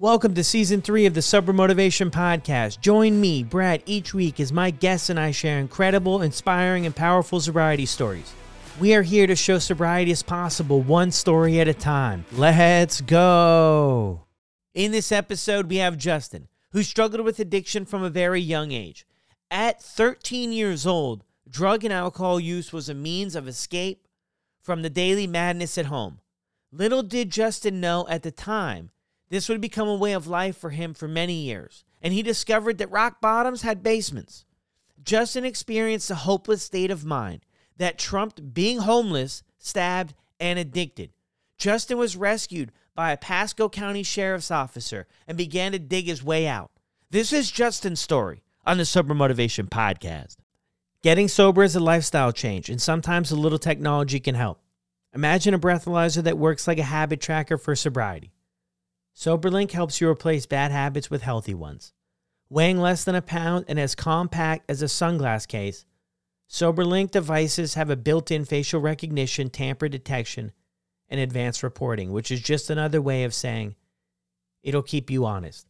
Welcome to season three of the Sober Motivation Podcast. Join me, Brad, each week as my guests and I share incredible, inspiring, and powerful sobriety stories. We are here to show sobriety is possible, one story at a time. Let's go. In this episode, we have Justin, who struggled with addiction from a very young age. At 13 years old, drug and alcohol use was a means of escape from the daily madness at home. Little did Justin know at the time this would become a way of life for him for many years, and he discovered that rock bottoms had basements. Justin experienced a hopeless state of mind that trumped being homeless, stabbed, and addicted. Justin was rescued by a Pasco County sheriff's officer and began to dig his way out. This is Justin's story on the Sober Motivation Podcast. Getting sober is a lifestyle change, and sometimes a little technology can help. Imagine a breathalyzer that works like a habit tracker for sobriety. SoberLink helps you replace bad habits with healthy ones. Weighing less than a pound and as compact as a sunglass case, SoberLink devices have a built in facial recognition, tamper detection, and advanced reporting, which is just another way of saying it'll keep you honest.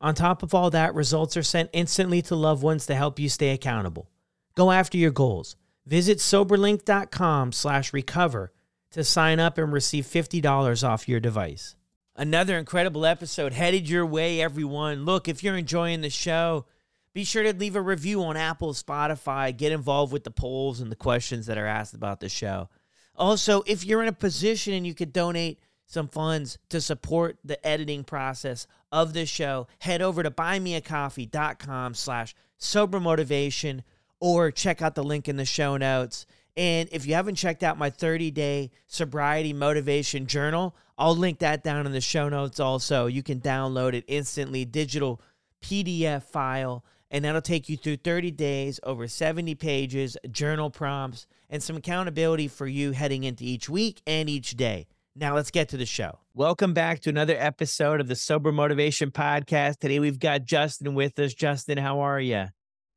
On top of all that, results are sent instantly to loved ones to help you stay accountable. Go after your goals. Visit soberlink.com slash recover to sign up and receive $50 off your device. Another incredible episode headed your way, everyone. Look, if you're enjoying the show, be sure to leave a review on Apple, Spotify, get involved with the polls and the questions that are asked about the show. Also, if you're in a position and you could donate some funds to support the editing process of this show, head over to buymeacoffee.com slash sober motivation or check out the link in the show notes. And if you haven't checked out my 30 day sobriety motivation journal, I'll link that down in the show notes also. You can download it instantly, digital PDF file, and that'll take you through 30 days, over 70 pages, journal prompts, and some accountability for you heading into each week and each day. Now let's get to the show. Welcome back to another episode of the Sober Motivation Podcast. Today we've got Justin with us. Justin, how are you?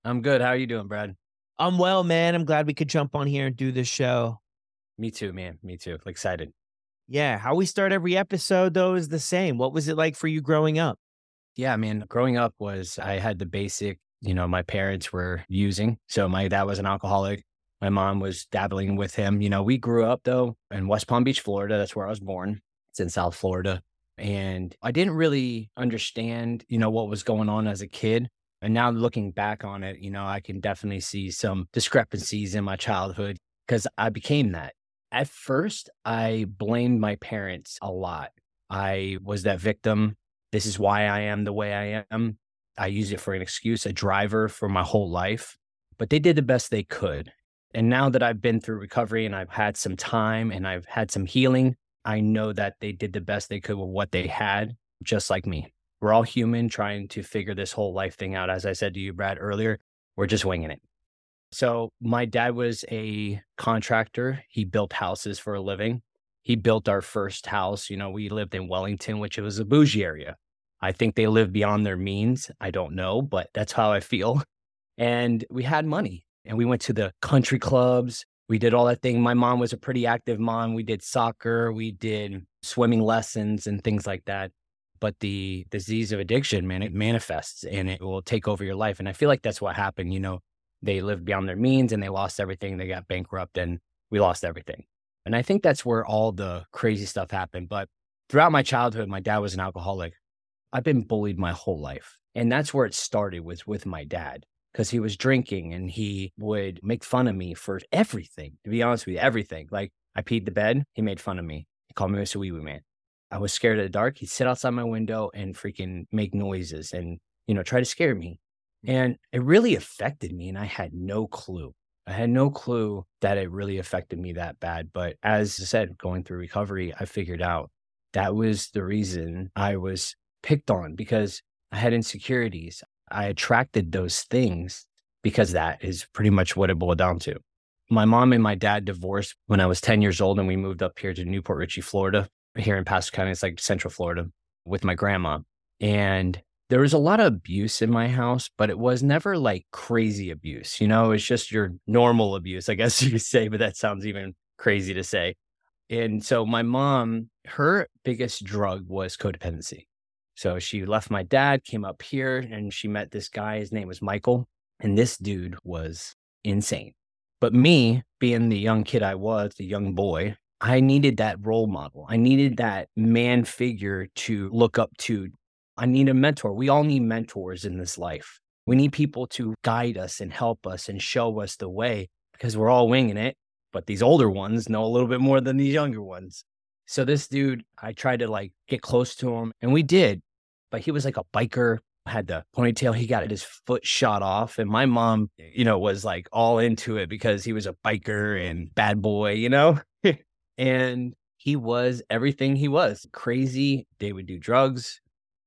I'm good. How are you doing, Brad? I'm well, man. I'm glad we could jump on here and do this show. Me too, man. Me too. Excited. Yeah. How we start every episode, though, is the same. What was it like for you growing up? Yeah, man. Growing up was, I had the basic, you know, my parents were using. So my dad was an alcoholic. My mom was dabbling with him. You know, we grew up, though, in West Palm Beach, Florida. That's where I was born. It's in South Florida. And I didn't really understand, you know, what was going on as a kid. And now looking back on it, you know, I can definitely see some discrepancies in my childhood because I became that. At first, I blamed my parents a lot. I was that victim. This is why I am the way I am. I use it for an excuse, a driver for my whole life. But they did the best they could. And now that I've been through recovery and I've had some time and I've had some healing, I know that they did the best they could with what they had, just like me. We're all human trying to figure this whole life thing out. As I said to you, Brad, earlier, we're just winging it. So, my dad was a contractor. He built houses for a living. He built our first house. You know, we lived in Wellington, which was a bougie area. I think they lived beyond their means. I don't know, but that's how I feel. And we had money and we went to the country clubs. We did all that thing. My mom was a pretty active mom. We did soccer, we did swimming lessons and things like that but the disease of addiction, man, it manifests and it will take over your life. And I feel like that's what happened. You know, they lived beyond their means and they lost everything. They got bankrupt and we lost everything. And I think that's where all the crazy stuff happened. But throughout my childhood, my dad was an alcoholic. I've been bullied my whole life. And that's where it started was with my dad because he was drinking and he would make fun of me for everything. To be honest with you, everything. Like I peed the bed, he made fun of me. He called me. Wee Wee Man. I was scared of the dark. He'd sit outside my window and freaking make noises and, you know, try to scare me. Mm. And it really affected me. And I had no clue. I had no clue that it really affected me that bad. But as I said, going through recovery, I figured out that was the reason I was picked on because I had insecurities. I attracted those things because that is pretty much what it boiled down to. My mom and my dad divorced when I was 10 years old, and we moved up here to New Port Richey, Florida here in Pasco County. It's like Central Florida with my grandma. And there was a lot of abuse in my house, but it was never like crazy abuse. You know, it's just your normal abuse, I guess you could say, but that sounds even crazy to say. And so my mom, her biggest drug was codependency. So she left my dad, came up here, and she met this guy. His name was Michael. And this dude was insane. But me, being the young kid I was, the young boy, I needed that role model. I needed that man figure to look up to. I need a mentor. We all need mentors in this life. We need people to guide us and help us and show us the way because we're all winging it. But these older ones know a little bit more than these younger ones. So this dude, I tried to like get close to him and we did, but he was like a biker, had the ponytail. He got his foot shot off. And my mom, you know, was like all into it because he was a biker and bad boy, you know? And he was everything he was crazy. They would do drugs.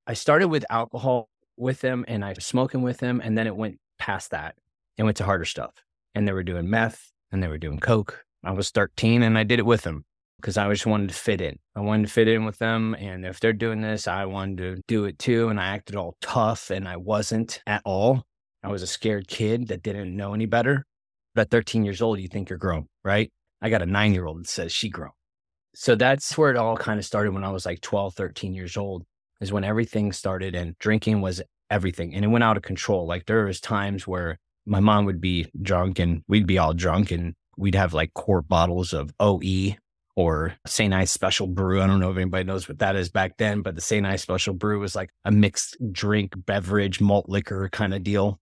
I started with alcohol with him and I was smoking with him. And then it went past that and went to harder stuff. And they were doing meth and they were doing coke. I was 13 and I did it with them because I just wanted to fit in. I wanted to fit in with them. And if they're doing this, I wanted to do it too. And I acted all tough and I wasn't at all. I was a scared kid that didn't know any better. But at 13 years old, you think you're grown, right? I got a nine year old that says she grown. So that's where it all kind of started when I was like 12, 13 years old, is when everything started and drinking was everything. And it went out of control. Like there was times where my mom would be drunk and we'd be all drunk and we'd have like quart bottles of OE or St. Ides Special Brew. I don't know if anybody knows what that is back then, but the St. Ides Special Brew was like a mixed drink, beverage, malt liquor kind of deal.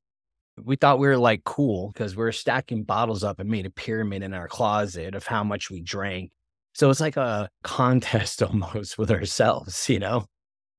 We thought we were like cool because we were stacking bottles up and made a pyramid in our closet of how much we drank. So it's like a contest almost with ourselves, you know?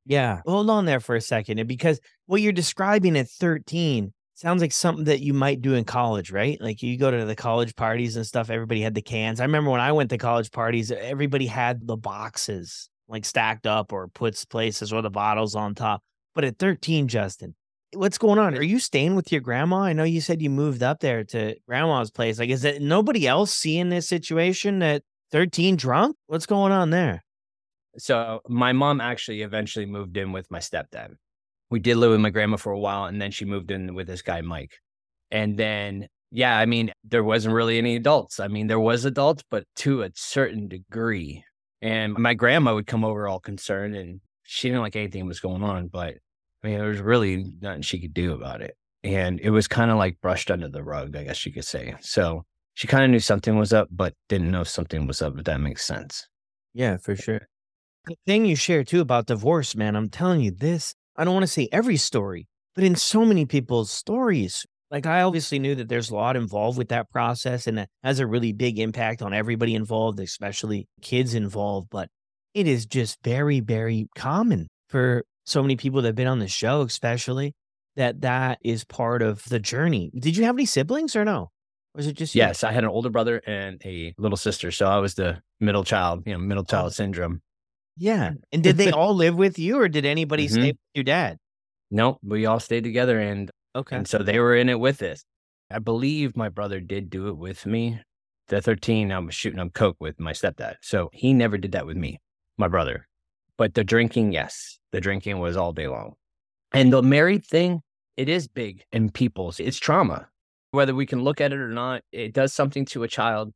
Yeah. Hold on there for a second. And Because what you're describing at 13 sounds like something that you might do in college, right? Like you go to the college parties and stuff, everybody had the cans. I remember when I went to college parties, everybody had the boxes like stacked up or puts places or the bottles on top. But at 13, Justin, what's going on? Are you staying with your grandma? I know you said you moved up there to grandma's place. Like, is it nobody else seeing this situation at 13 drunk? What's going on there? So my mom actually eventually moved in with my stepdad we did live with my grandma for a while and then she moved in with this guy mike and then yeah i mean there wasn't really any adults i mean there was adults but to a certain degree and my grandma would come over all concerned and she didn't like anything was going on but i mean there was really nothing she could do about it and it was kind of like brushed under the rug i guess you could say so she kind of knew something was up but didn't know something was up if that makes sense yeah for sure the thing you share too about divorce man i'm telling you this I don't want to say every story, but in so many people's stories. Like I obviously knew that there's a lot involved with that process and it has a really big impact on everybody involved, especially kids involved. But it is just very, very common for so many people that have been on the show, especially that that is part of the journey. Did you have any siblings or no? Or was it just you? yes? I had an older brother and a little sister, so I was the middle child. You know, middle oh. child syndrome. Yeah. And did they all live with you or did anybody mm-hmm. stay with your dad? No, we all stayed together and okay. And so they were in it with us. I believe my brother did do it with me. The 13, I was shooting up coke with my stepdad. So he never did that with me, my brother. But the drinking, yes, the drinking was all day long. And the married thing, it is big in people's, it's trauma. Whether we can look at it or not, it does something to a child.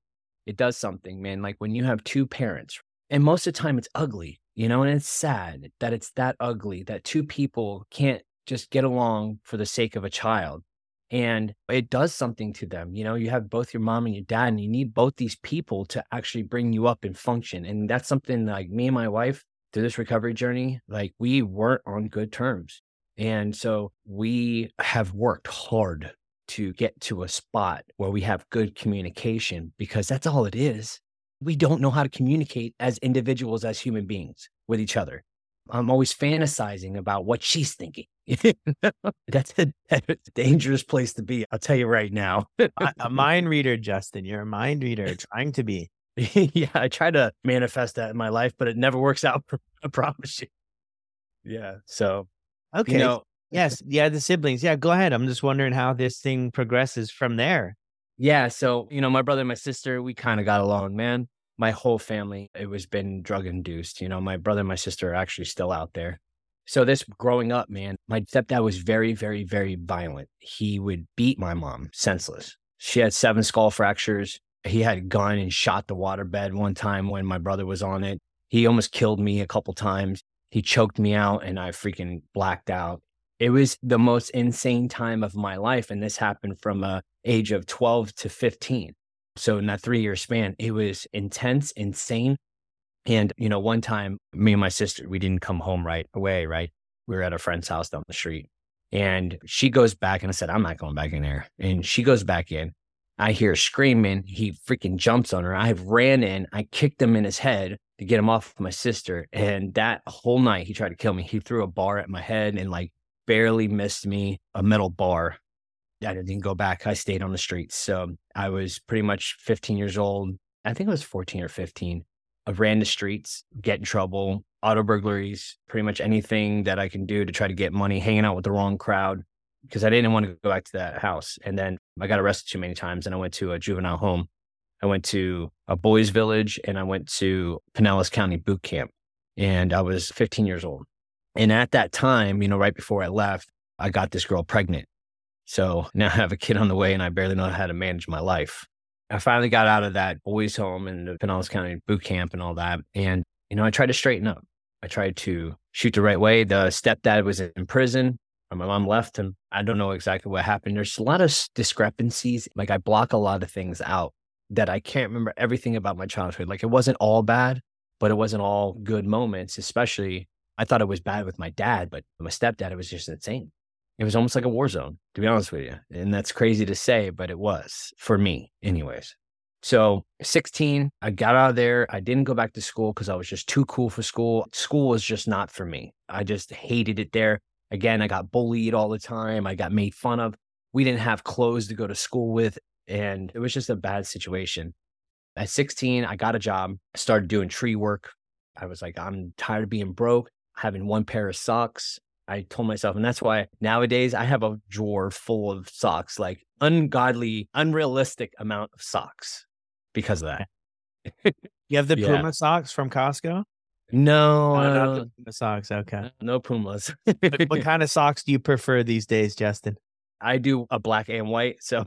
It does something, man. Like when you have two parents, and most of the time it's ugly, you know, and it's sad that it's that ugly that two people can't just get along for the sake of a child. And it does something to them. You know, you have both your mom and your dad, and you need both these people to actually bring you up and function. And that's something like me and my wife through this recovery journey, like we weren't on good terms. And so we have worked hard to get to a spot where we have good communication because that's all it is we don't know how to communicate as individuals, as human beings with each other. I'm always fantasizing about what she's thinking. that's, a, that's, a, dangerous place to be. I'll tell you right now. a mind reader, Justin. You're a mind reader, trying to be. yeah, I try to manifest that in my life, but it never works out. I promise you. Yeah. So, okay. You know, uh, yes. Yeah. The siblings. Yeah. Go ahead. I'm just wondering how this thing progresses from there. Yeah. So, you know, my brother and my sister, we kind of got along, man. My whole family, it was been drug induced. You know, my brother and my sister are actually still out there. So, this growing up, man, my stepdad was very, very, very violent. He would beat my mom senseless. She had seven skull fractures. He had a gun and shot the waterbed one time when my brother was on it. He almost killed me a couple times. He choked me out and I freaking blacked out. It was the most insane time of my life. And this happened from a age of 12 to 15. So in that three year span, it was intense, insane. And, you know, one time, me and my sister, we didn't come home right away, right? We were at a friend's house down the street. And she goes back and I said, I'm not going back in there. And she goes back in. I hear screaming. He freaking jumps on her. I ran in. I kicked him in his head to get him off my sister. And that whole night, he tried to kill me. He threw a bar at my head and like barely missed me, a metal bar. I didn't go back. I stayed on the streets. So I was pretty much 15 years old. I think I was 14 or 15. I ran the streets, get in trouble, auto burglaries, pretty much anything that I can do to try to get money, hanging out with the wrong crowd because I didn't want to go back to that house. And then I got arrested too many times and I went to a juvenile home. I went to a boys' village and I went to Pinellas County boot camp. And I was 15 years old. And at that time, you know, right before I left, I got this girl pregnant. So now I have a kid on the way and I barely know how to manage my life. I finally got out of that boys' home and the Pinellas County boot camp and all that. And, you know, I tried to straighten up. I tried to shoot the right way. The stepdad was in prison. My mom left him. I don't know exactly what happened. There's a lot of discrepancies. Like I block a lot of things out that I can't remember everything about my childhood. Like it wasn't all bad, but it wasn't all good moments, especially I thought it was bad with my dad, but my stepdad, it was just insane. It was almost like a war zone, to be honest with you. And that's crazy to say, but it was for me, anyways. So, 16, I got out of there. I didn't go back to school because I was just too cool for school. School was just not for me. I just hated it there. Again, I got bullied all the time. I got made fun of. We didn't have clothes to go to school with. And it was just a bad situation. At 16, I got a job, I started doing tree work. I was like, I'm tired of being broke, having one pair of socks. I told myself, and that's why nowadays I have a drawer full of socks, like ungodly, unrealistic amount of socks because of that. you have the Yeah. Puma socks from Costco? No, not the Puma socks. Okay. no Pumas. What, what kind of socks do you prefer these days, Justin? I do a black and white. So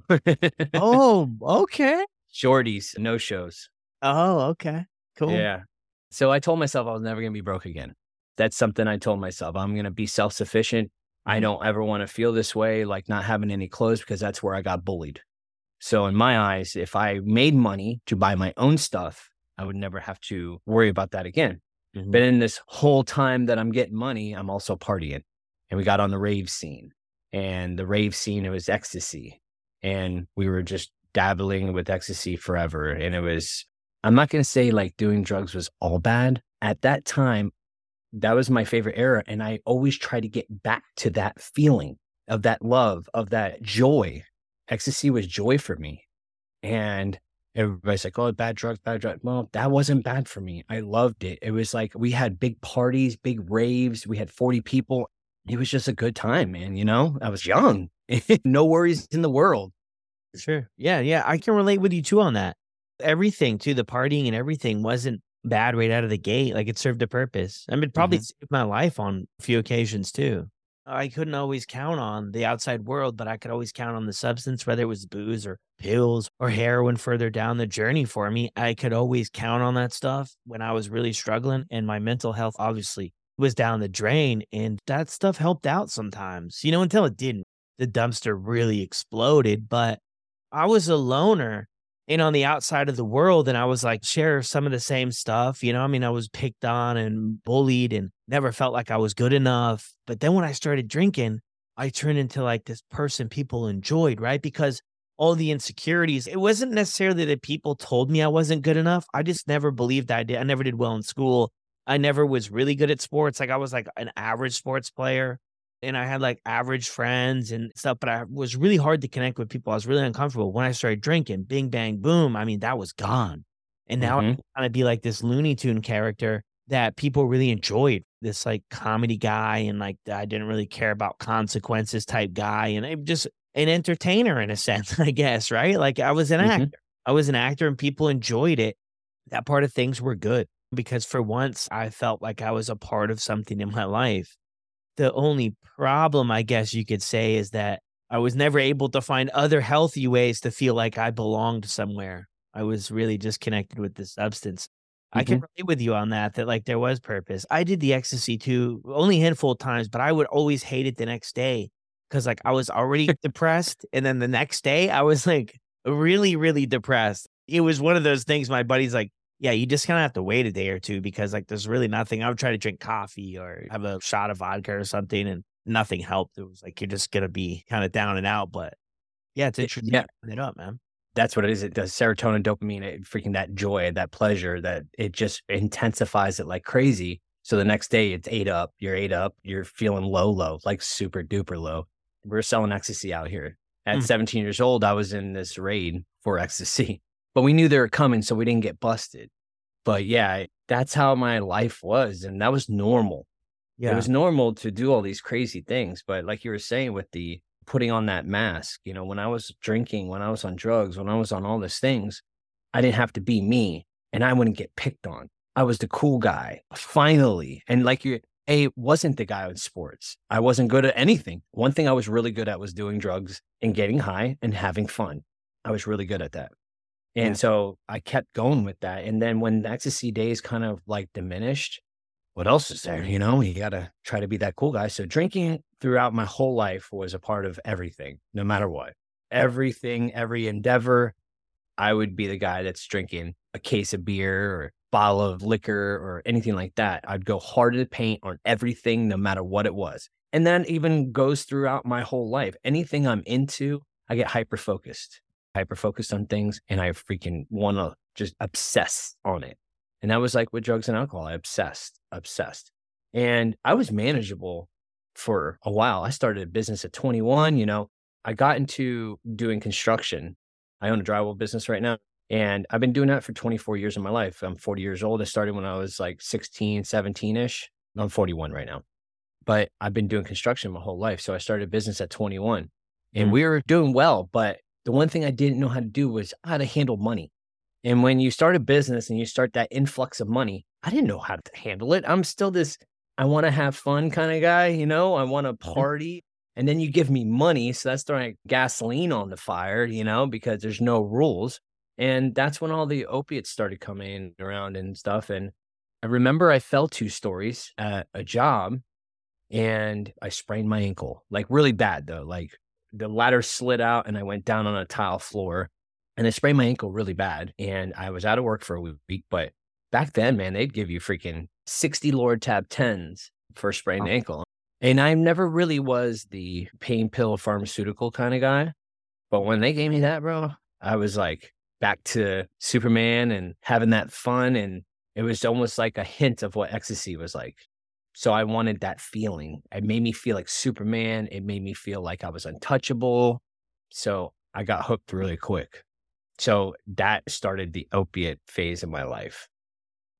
Oh, okay. shorties, no shows. Oh, okay. Cool. Yeah. So I told myself I was never going to be broke again. That's something I told myself. I'm going to be self sufficient. I Mhm. don't ever want to feel this way, like not having any clothes, because that's where I got bullied. So, in my eyes, if I made money to buy my own stuff, I would never have to worry about that again. Mhm. But in this whole time that I'm getting money, I'm also partying. And we got on the rave scene. And the rave scene, it was ecstasy. And we were just dabbling with ecstasy forever. And it was, I'm not going to say like doing drugs was all bad. At that time, that was my favorite era. And I always try to get back to that feeling of that love, of that joy. Ecstasy was joy for me. And everybody's like, oh, bad drugs, bad drugs. Well, that wasn't bad for me. I loved it. It was like we had big parties, big raves. We had 40 people. It was just a good time, man. You know, I was young, no worries in the world. Sure. Yeah, yeah. I can relate with you too on that. Everything too, the partying and everything wasn't bad right out of the gate. Like it served a purpose. I mean, probably mm-hmm. saved my life on a few occasions too. I couldn't always count on the outside world, but I could always count on the substance, whether it was booze or pills or heroin further down the journey for me. I could always count on that stuff when I was really struggling. And my mental health obviously was down the drain. And that stuff helped out sometimes, you know, until it didn't. The dumpster really exploded. But I was a loner and on the outside of the world and I was like share some of the same stuff, you know, I mean I was picked on and bullied and never felt like I was good enough. But then when I started drinking, I turned into like this person people enjoyed, right? Because all the insecurities, it wasn't necessarily that people told me I wasn't good enough. I just never believed I did. I never did well in school. I never was really good at sports. Like I was like an average sports player and I had like average friends and stuff, but I was really hard to connect with people. I was really uncomfortable. When I started drinking, bing, bang, boom, I mean, that was gone. And now Mhm. I'm trying to be like this Looney Tune character that people really enjoyed. This like comedy guy and like I didn't really care about consequences type guy. And I'm just an entertainer in a sense, I guess, right? Like I was an Mhm. actor. I was an actor and people enjoyed it. That part of things were good because for once I felt like I was a part of something in my life. The only problem, I guess you could say, is that I was never able to find other healthy ways to feel like I belonged somewhere. I was really just connected with the substance. I can mm-hmm. relate with you on that. That like there was purpose. I did the ecstasy too, only a handful of times, but I would always hate it the next day because like I was already depressed, and then the next day I was like really, really depressed. It was one of those things. My buddy's like, "Yeah, you just kind of have to wait a day or two because like there's really nothing." I would try to drink coffee or have a shot of vodka or something, and nothing helped. It was like you're just gonna be kind of down and out. But yeah, it's interesting. Yeah. it up, man. That's what it is. It does serotonin, dopamine, it, freaking that joy, that pleasure, that it just intensifies it like crazy. So the next day it's eight up, you're eight up, you're feeling low, low, like super duper low. We're selling ecstasy out here. At Mm. 17 years old, I was in this raid for ecstasy, but we knew they were coming, so we didn't get busted. But yeah, that's how my life was. And that was normal. Yeah, It was normal to do all these crazy things. But like you were saying with the putting on that mask, you know, when I was drinking, when I was on drugs, when I was on all these things, I didn't have to be me and I wouldn't get picked on. I was the cool guy finally. And like you, I wasn't the guy in sports. I wasn't good at anything. One thing I was really good at was doing drugs and getting high and having fun. I was really good at that. And Yeah. so I kept going with that. And then when ecstasy days kind of like diminished, what else is there? You know, you got to try to be that cool guy. So drinking throughout my whole life was a part of everything, no matter what. Everything, every endeavor, I would be the guy that's drinking a case of beer or bottle of liquor or anything like that. I'd go hard to paint on everything, no matter what it was. And that even goes throughout my whole life. Anything I'm into, I get hyper focused, hyper focused on things, and I freaking want to just obsess on it. And that was like with drugs and alcohol. I obsessed, obsessed. And I was manageable for a while. I started a business at 21. You know, I got into doing construction. I own a drywall business right now. And I've been doing that for 24 years of my life. I'm 40 years old. I started when I was like 16, 17 ish. I'm 41 right now. But I've been doing construction my whole life. So I started a business at 21 and Mm. we were doing well. But the one thing I didn't know how to do was how to handle money. And when you start a business and you start that influx of money, I didn't know how to handle it. I'm still this, I want to have fun kind of guy, you know, I want to mm-hmm. party. And then you give me money. So that's throwing gasoline on the fire, you know, because there's no rules. And that's when all the opiates started coming around and stuff. And I remember I fell two stories at a job and I sprained my ankle, like really bad though. Like the ladder slid out and I went down on a tile floor and I sprained my ankle really bad. And I was out of work for a week. But back then, man, they'd give you freaking 60 Lortab 10s for a sprained Wow. ankle. And I never really was the pain pill pharmaceutical kind of guy. But when they gave me that, bro, I was like back to Superman and having that fun. And it was almost like a hint of what ecstasy was like. So I wanted that feeling. It made me feel like Superman. It made me feel like I was untouchable. So I got hooked really quick. So that started the opiate phase of my life.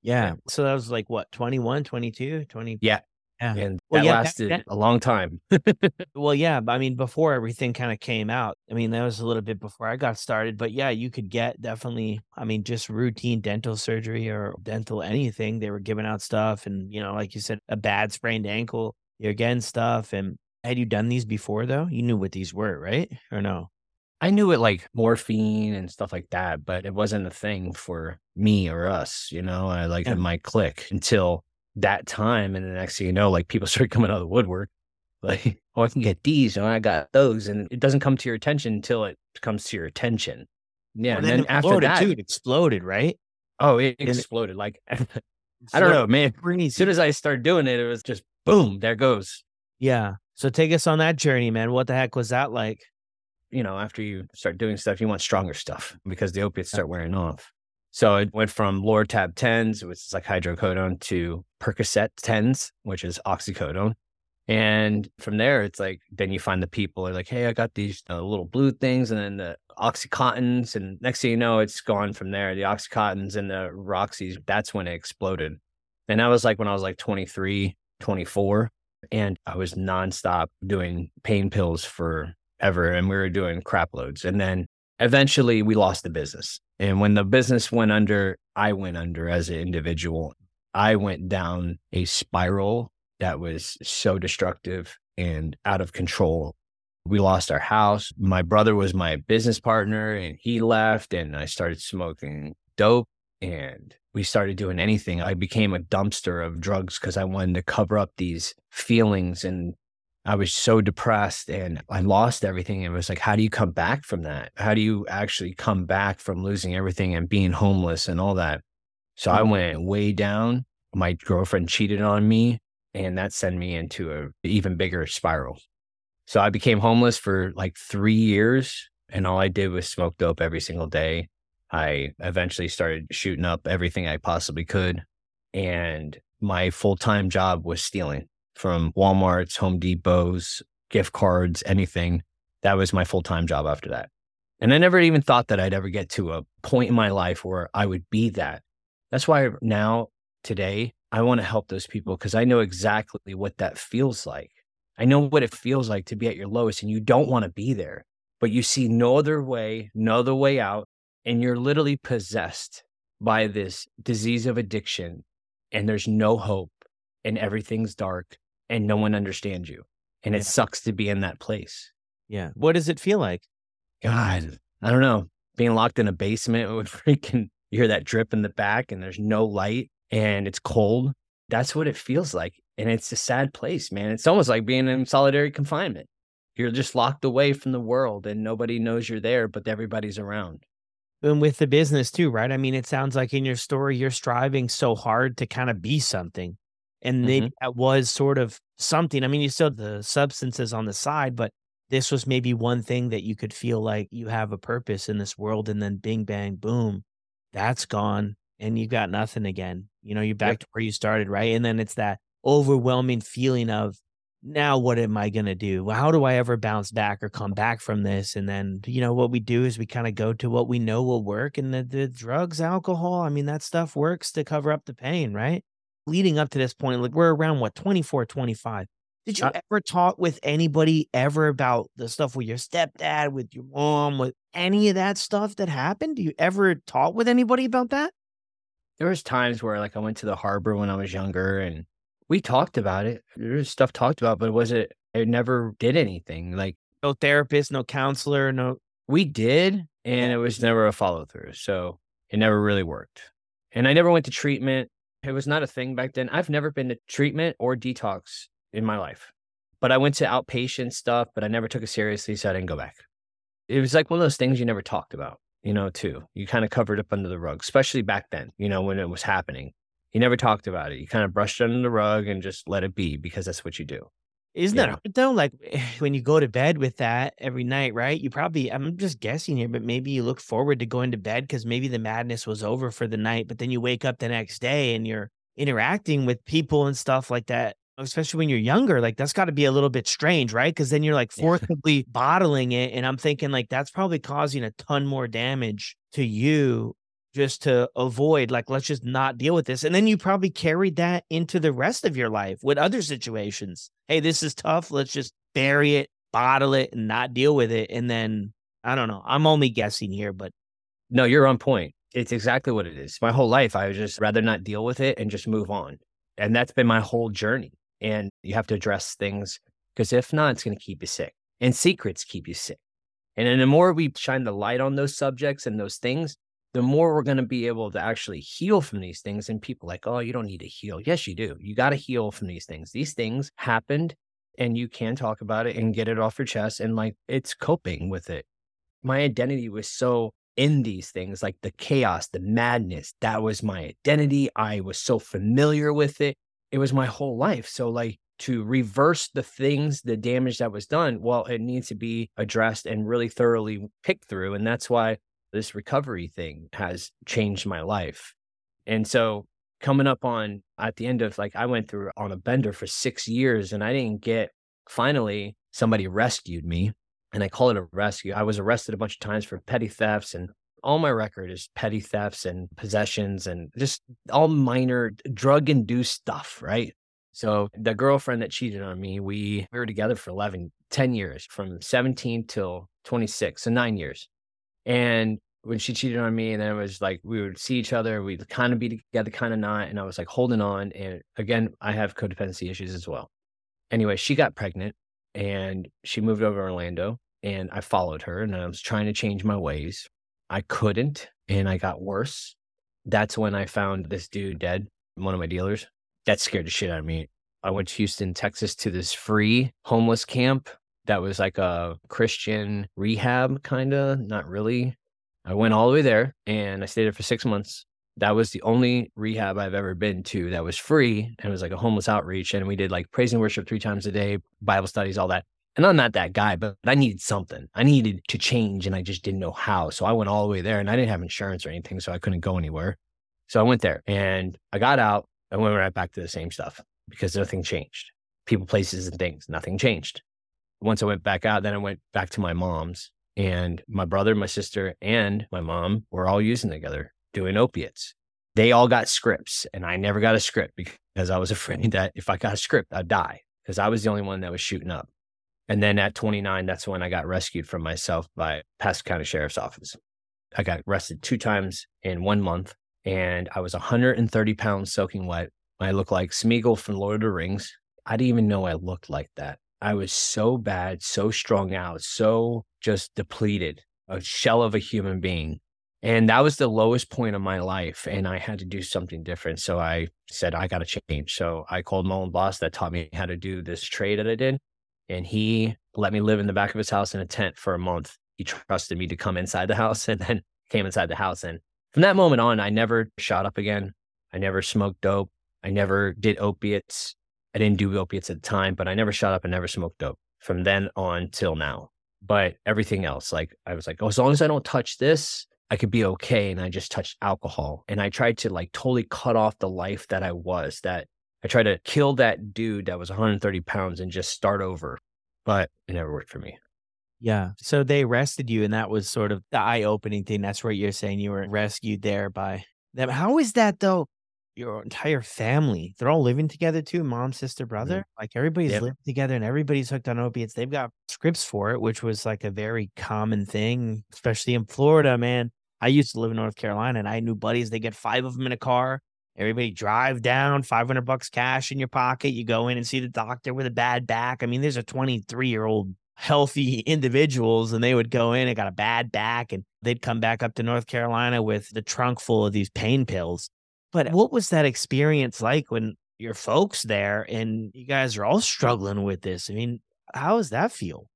yeah. So that was like what 21, 22, 20. Yeah. Yeah. And Well, that yeah, lasted then- a long time. Well, yeah, I mean, before everything kind of came out, I mean, that was a little bit before I got started. But yeah, you could get definitely, I mean, just routine dental surgery or dental anything. They were giving out stuff, and you know, like you said, a bad sprained ankle, you're getting stuff. And had you done these before though? You knew what these were, right? Or no? I knew it like morphine and stuff like that, but it wasn't a thing for me or us, you know, I like Yeah. in my clique until that time. And the next thing you know, like people started coming out of the woodwork. Like, oh, I can get these and I got those. And it doesn't come to your attention until it comes to your attention. Yeah. Well, and then after that, too, it exploded, right? oh, it exploded. Like, I don't know, man. As soon as I started doing it, it was just boom, there goes. Yeah. So take us on that journey, man. What the heck was that like? you know, after you start doing stuff, you want stronger stuff because the opiates start wearing off. So it went from Lortab 10s, which is like hydrocodone, to Percocet 10s, which is oxycodone. And from there, it's like, then you find the people are like, hey, I got these uh, little blue things and then the Oxycontins. And next thing you know, it's gone from there. The Oxycontins and the Roxys, that's when it exploded. And that was like when I was like 23, 24. And I was nonstop doing pain pills for ever and we were doing crap loads and then eventually we lost the business. And when the business went under i went under as an individual. I went down a spiral that was so destructive and out of control. We lost our house. My brother was my business partner and he left and i started smoking dope and we started doing anything, I became a dumpster of drugs because I wanted to cover up these feelings. And I was so depressed and I lost everything. It was like, how do you come back from that? How do you actually come back from losing everything and being homeless and all that? So I mm-hmm. went way down. My girlfriend cheated on me, and that sent me into a even bigger spiral. So I became homeless for like three years, and all I did was smoke dope every single day. I eventually started shooting up everything I possibly could, and my full time job was stealing from Walmart's, Home Depot's, gift cards, anything. That was my full time job after that. And I never even thought that I'd ever get to a point in my life where I would be that. That's why now, today, I want to help those people because I know exactly what that feels like. I know what it feels like to be at your lowest and you don't want to be there, but you see no other way, no other way out. And you're literally possessed by this disease of addiction and there's no hope and everything's dark and no one understands you. And it sucks to be in that place. Yeah. What does it feel like? God, I don't know. Being locked in a basement with freaking, you hear that drip in the back and there's no light and it's cold. That's what it feels like. And it's a sad place, man. It's almost like being in solitary confinement. You're just locked away from the world and nobody knows you're there, but everybody's around. And with the business too, right? I mean, it sounds like in your story, you're striving so hard to kind of be something and mm-hmm. that was sort of something. I mean, you still the substances on the side, but this was maybe one thing that you could feel like you have a purpose in this world, and then bing bang boom, that's gone, and you got nothing again. You know, you're back yep. to where you started, right? And then it's that overwhelming feeling of now what am I going to do? How do I ever bounce back or come back from this? And then, you know, what we do is we kind of go to what we know will work and the, the drugs, alcohol. I mean, that stuff works to cover up the pain, right? Leading up to this point, like we're around what 24, 25. Did you ever talk with anybody ever about the stuff with your stepdad, with your mom, with any of that stuff that happened? Do you ever talk with anybody about that? There was times where like I went to the harbor when I was younger and we talked about it. There was stuff talked about, but was it it never did anything. Like no therapist, no counselor, no we did, and it was never a follow through. So it never really worked. And I never went to treatment. It was not a thing back then. I've never been to treatment or detox in my life, but I went to outpatient stuff, but I never took it seriously. So I didn't go back. It was like one of those things you never talked about, you know, too. You kind of covered up under the rug, especially back then, you know, when it was happening. You never talked about it. You kind of brushed under the rug and just let it be because that's what you do. Isn't that hard though? Like when you go to bed with that every night, right? You probably, I'm just guessing here, but maybe you look forward to going to bed because maybe the madness was over for the night, but then you wake up the next day and you're interacting with people and stuff like that. Especially when you're younger, like that's got to be a little bit strange, right? Because then you're like forcibly bottling it. And I'm thinking, like, that's probably causing a ton more damage to you just to avoid like let's just not deal with this and then you probably carried that into the rest of your life with other situations hey this is tough let's just bury it bottle it and not deal with it and then i don't know i'm only guessing here but no you're on point it's exactly what it is my whole life i would just rather not deal with it and just move on and that's been my whole journey and you have to address things because if not it's going to keep you sick and secrets keep you sick and then the more we shine the light on those subjects and those things the more we're going to be able to actually heal from these things. And people like, oh, you don't need to heal. Yes, you do. You got to heal from these things. These things happened and you can talk about it and get it off your chest. And like, it's coping with it. My identity was so in these things, like the chaos, the madness. That was my identity. I was so familiar with it. It was my whole life. So, like, to reverse the things, the damage that was done, well, it needs to be addressed and really thoroughly picked through. And that's why this recovery thing has changed my life. And so coming up on at the end of like I went through on a bender for 6 years and I didn't get finally somebody rescued me and I call it a rescue. I was arrested a bunch of times for petty thefts and all my record is petty thefts and possessions and just all minor drug induced stuff, right? So the girlfriend that cheated on me, we, we were together for 11, 10 years from 17 till 26, so nine years. And when she cheated on me, and then it was like we would see each other, we'd kind of be together, kind of not. And I was like holding on. And again, I have codependency issues as well. Anyway, she got pregnant and she moved over to Orlando and I followed her and I was trying to change my ways. I couldn't and I got worse. That's when I found this dude dead, one of my dealers. That scared the shit out of me. I went to Houston, Texas to this free homeless camp that was like a Christian rehab, kind of, not really. I went all the way there and I stayed there for six months. That was the only rehab I've ever been to that was free. And it was like a homeless outreach. And we did like praise and worship three times a day, Bible studies, all that. And I'm not that guy, but I needed something. I needed to change and I just didn't know how. So I went all the way there and I didn't have insurance or anything. So I couldn't go anywhere. So I went there and I got out. I went right back to the same stuff because nothing changed. People, places, and things, nothing changed. Once I went back out, then I went back to my mom's and my brother, my sister, and my mom were all using together doing opiates. They all got scripts and I never got a script because I was afraid that if I got a script, I'd die because I was the only one that was shooting up. And then at 29, that's when I got rescued from myself by Pasco County Sheriff's Office. I got arrested two times in one month and I was 130 pounds soaking wet. I looked like Smeagol from Lord of the Rings. I didn't even know I looked like that. I was so bad, so strung out, so just depleted, a shell of a human being. And that was the lowest point of my life. And I had to do something different. So I said, I got to change. So I called my own boss that taught me how to do this trade that I did. And he let me live in the back of his house in a tent for a month. He trusted me to come inside the house and then came inside the house. And from that moment on, I never shot up again. I never smoked dope. I never did opiates. I didn't do opiates at the time, but I never shot up and never smoked dope from then on till now. But everything else, like I was like, oh, as long as I don't touch this, I could be okay. And I just touched alcohol. And I tried to like totally cut off the life that I was, that I tried to kill that dude that was 130 pounds and just start over. But it never worked for me. Yeah. So they arrested you, and that was sort of the eye opening thing. That's where you're saying you were rescued there by them. How is that though? Your entire family. They're all living together too, mom, sister, brother. Mm-hmm. Like everybody's yep. living together and everybody's hooked on opiates. They've got scripts for it, which was like a very common thing, especially in Florida, man. I used to live in North Carolina and I knew buddies, they get five of them in a car. Everybody drive down, 500 bucks cash in your pocket. You go in and see the doctor with a bad back. I mean, there's a 23 year old healthy individuals and they would go in and got a bad back and they'd come back up to North Carolina with the trunk full of these pain pills but what was that experience like when your folks there and you guys are all struggling with this? I mean, how does that feel?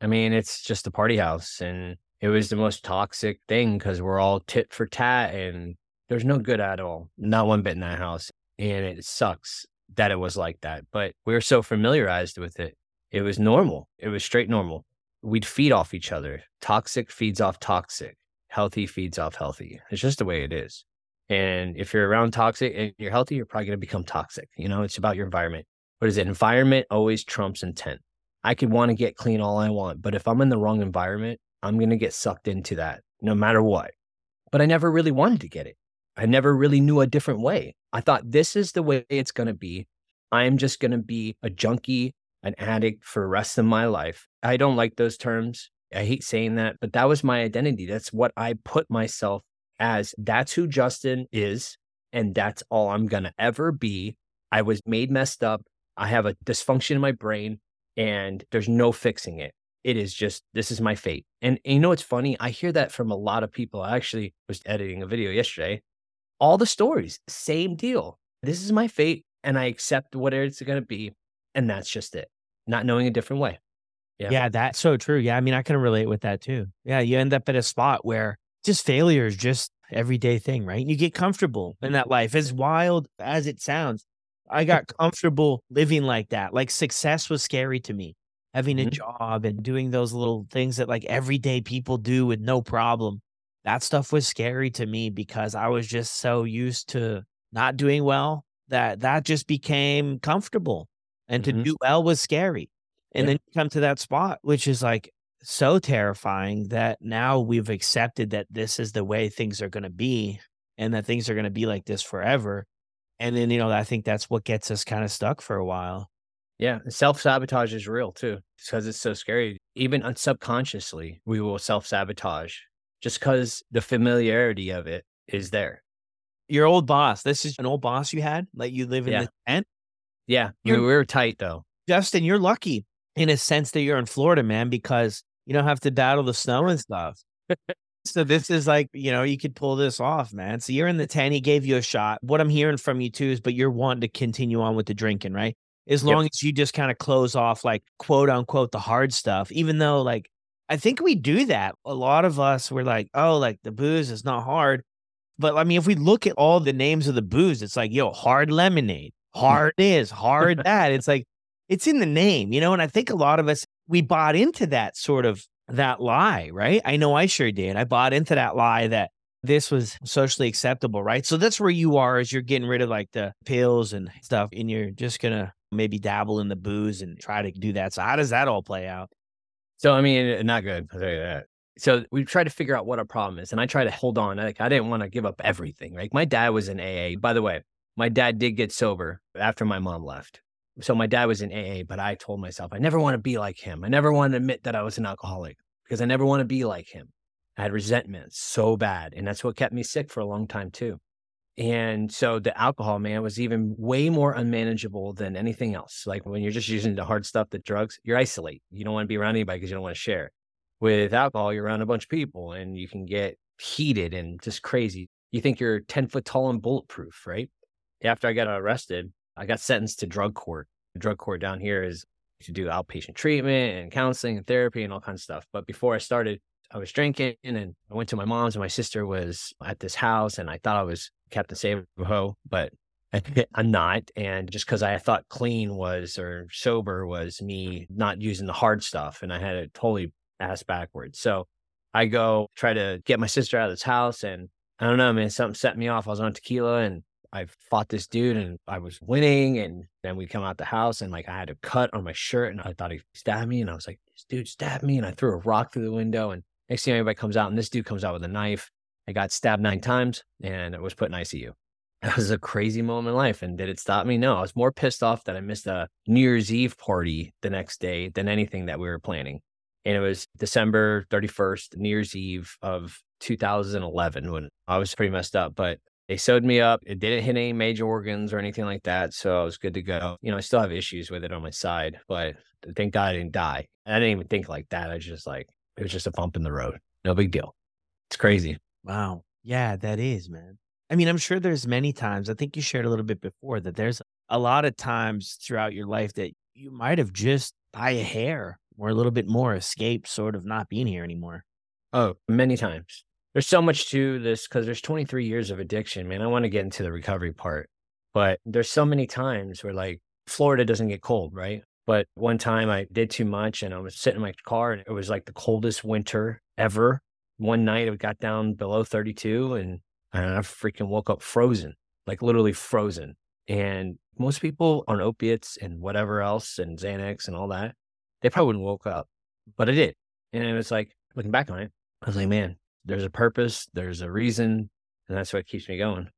I mean, it's just a party house and it was the most toxic thing because we're all tit for tat and there's no good at all. Not one bit in that house. And it sucks that it was like that. But we were so familiarized with it. It was normal. It was straight normal. We'd feed off each other. Toxic feeds off toxic. Healthy feeds off healthy. It's just the way it is. And if you're around toxic and you're healthy, you're probably going to become toxic. You know, it's about your environment. What is it? Environment always trumps intent. I could want to get clean all I want, but if I'm in the wrong environment, I'm going to get sucked into that no matter what. But I never really wanted to get it. I never really knew a different way. I thought this is the way it's going to be. I am just going to be a junkie, an addict for the rest of my life. I don't like those terms. I hate saying that, but that was my identity. That's what I put myself as that's who Justin is, and that's all I'm going to ever be. I was made messed up. I have a dysfunction in my brain, and there's no fixing it. It is just, this is my fate. And, and you know what's funny? I hear that from a lot of people. I actually was editing a video yesterday. All the stories, same deal. This is my fate, and I accept what it's going to be. And that's just it. Not knowing a different way. Yeah. yeah, that's so true. Yeah, I mean, I can relate with that too. Yeah, you end up at a spot where just failure is just everyday thing, right? You get comfortable in that life, as wild as it sounds. I got comfortable living like that. Like success was scary to me. Having a mm-hmm. job and doing those little things that like everyday people do with no problem. That stuff was scary to me because I was just so used to not doing well that that just became comfortable. And mm-hmm. to do well was scary. And yeah. then you come to that spot, which is like, so terrifying that now we've accepted that this is the way things are going to be and that things are going to be like this forever. And then, you know, I think that's what gets us kind of stuck for a while. Yeah. Self sabotage is real too, because it's so scary. Even subconsciously, we will self sabotage just because the familiarity of it is there. Your old boss, this is an old boss you had, like you live in yeah. the tent? Yeah. we were tight though. Justin, you're lucky in a sense that you're in Florida, man, because you don't have to battle the snow and stuff. So this is like, you know, you could pull this off, man. So you're in the 10, he gave you a shot. What I'm hearing from you too is, but you're wanting to continue on with the drinking, right? As long yep. as you just kind of close off like quote unquote the hard stuff, even though like I think we do that. A lot of us were like, oh, like the booze is not hard. But I mean, if we look at all the names of the booze, it's like, yo, hard lemonade, hmm. hard is, hard that. It's like, it's in the name, you know? And I think a lot of us, we bought into that sort of that lie, right? I know I sure did. I bought into that lie that this was socially acceptable, right? So that's where you are as you're getting rid of like the pills and stuff, and you're just gonna maybe dabble in the booze and try to do that. So how does that all play out? So I mean, not good. I'll tell you that. So we try to figure out what our problem is, and I try to hold on. Like I didn't want to give up everything. Like my dad was in AA. By the way, my dad did get sober after my mom left so my dad was in AA, but I told myself I never want to be like him. I never want to admit that I was an alcoholic because I never want to be like him. I had resentment so bad. And that's what kept me sick for a long time too. And so the alcohol, man, was even way more unmanageable than anything else. Like when you're just using the hard stuff, the drugs, you're isolate. You don't want to be around anybody because you don't want to share. With alcohol, you're around a bunch of people and you can get heated and just crazy. You think you're 10 foot tall and bulletproof, right? After I got arrested, I got sentenced to drug court. The drug court down here is to do outpatient treatment and counseling and therapy and all kinds of stuff. But before I started, I was drinking and I went to my mom's and my sister was at this house and I thought I was Captain Save-A-Ho, but I'm not. And just because I thought clean was or sober was me not using the hard stuff and I had it totally ass backwards. So I go try to get my sister out of this house and I don't know, man, something set me off. I was on tequila and I fought this dude and I was winning. And then we come out the house and like I had a cut on my shirt and I thought he stabbed me. And I was like, this dude stabbed me. And I threw a rock through the window. And next thing everybody comes out and this dude comes out with a knife. I got stabbed nine times and it was put in ICU. That was a crazy moment in life. And did it stop me? No, I was more pissed off that I missed a New Year's Eve party the next day than anything that we were planning. And it was December 31st, New Year's Eve of 2011 when I was pretty messed up. But they sewed me up. It didn't hit any major organs or anything like that. So I was good to go. You know, I still have issues with it on my side, but thank God I didn't die. I didn't even think like that. I was just like, it was just a bump in the road. No big deal. It's crazy. Wow. Yeah, that is, man. I mean, I'm sure there's many times, I think you shared a little bit before that there's a lot of times throughout your life that you might have just by a hair or a little bit more escaped sort of not being here anymore. Oh, many times there's so much to this because there's 23 years of addiction, man. I want to get into the recovery part, but there's so many times where like Florida doesn't get cold, right? But one time I did too much and I was sitting in my car and it was like the coldest winter ever. One night it got down below 32 and, and I freaking woke up frozen, like literally frozen. And most people on opiates and whatever else and Xanax and all that, they probably wouldn't woke up, but I did. And it was like looking back on it, I was like, man, there's a purpose, there's a reason, and that's what keeps me going.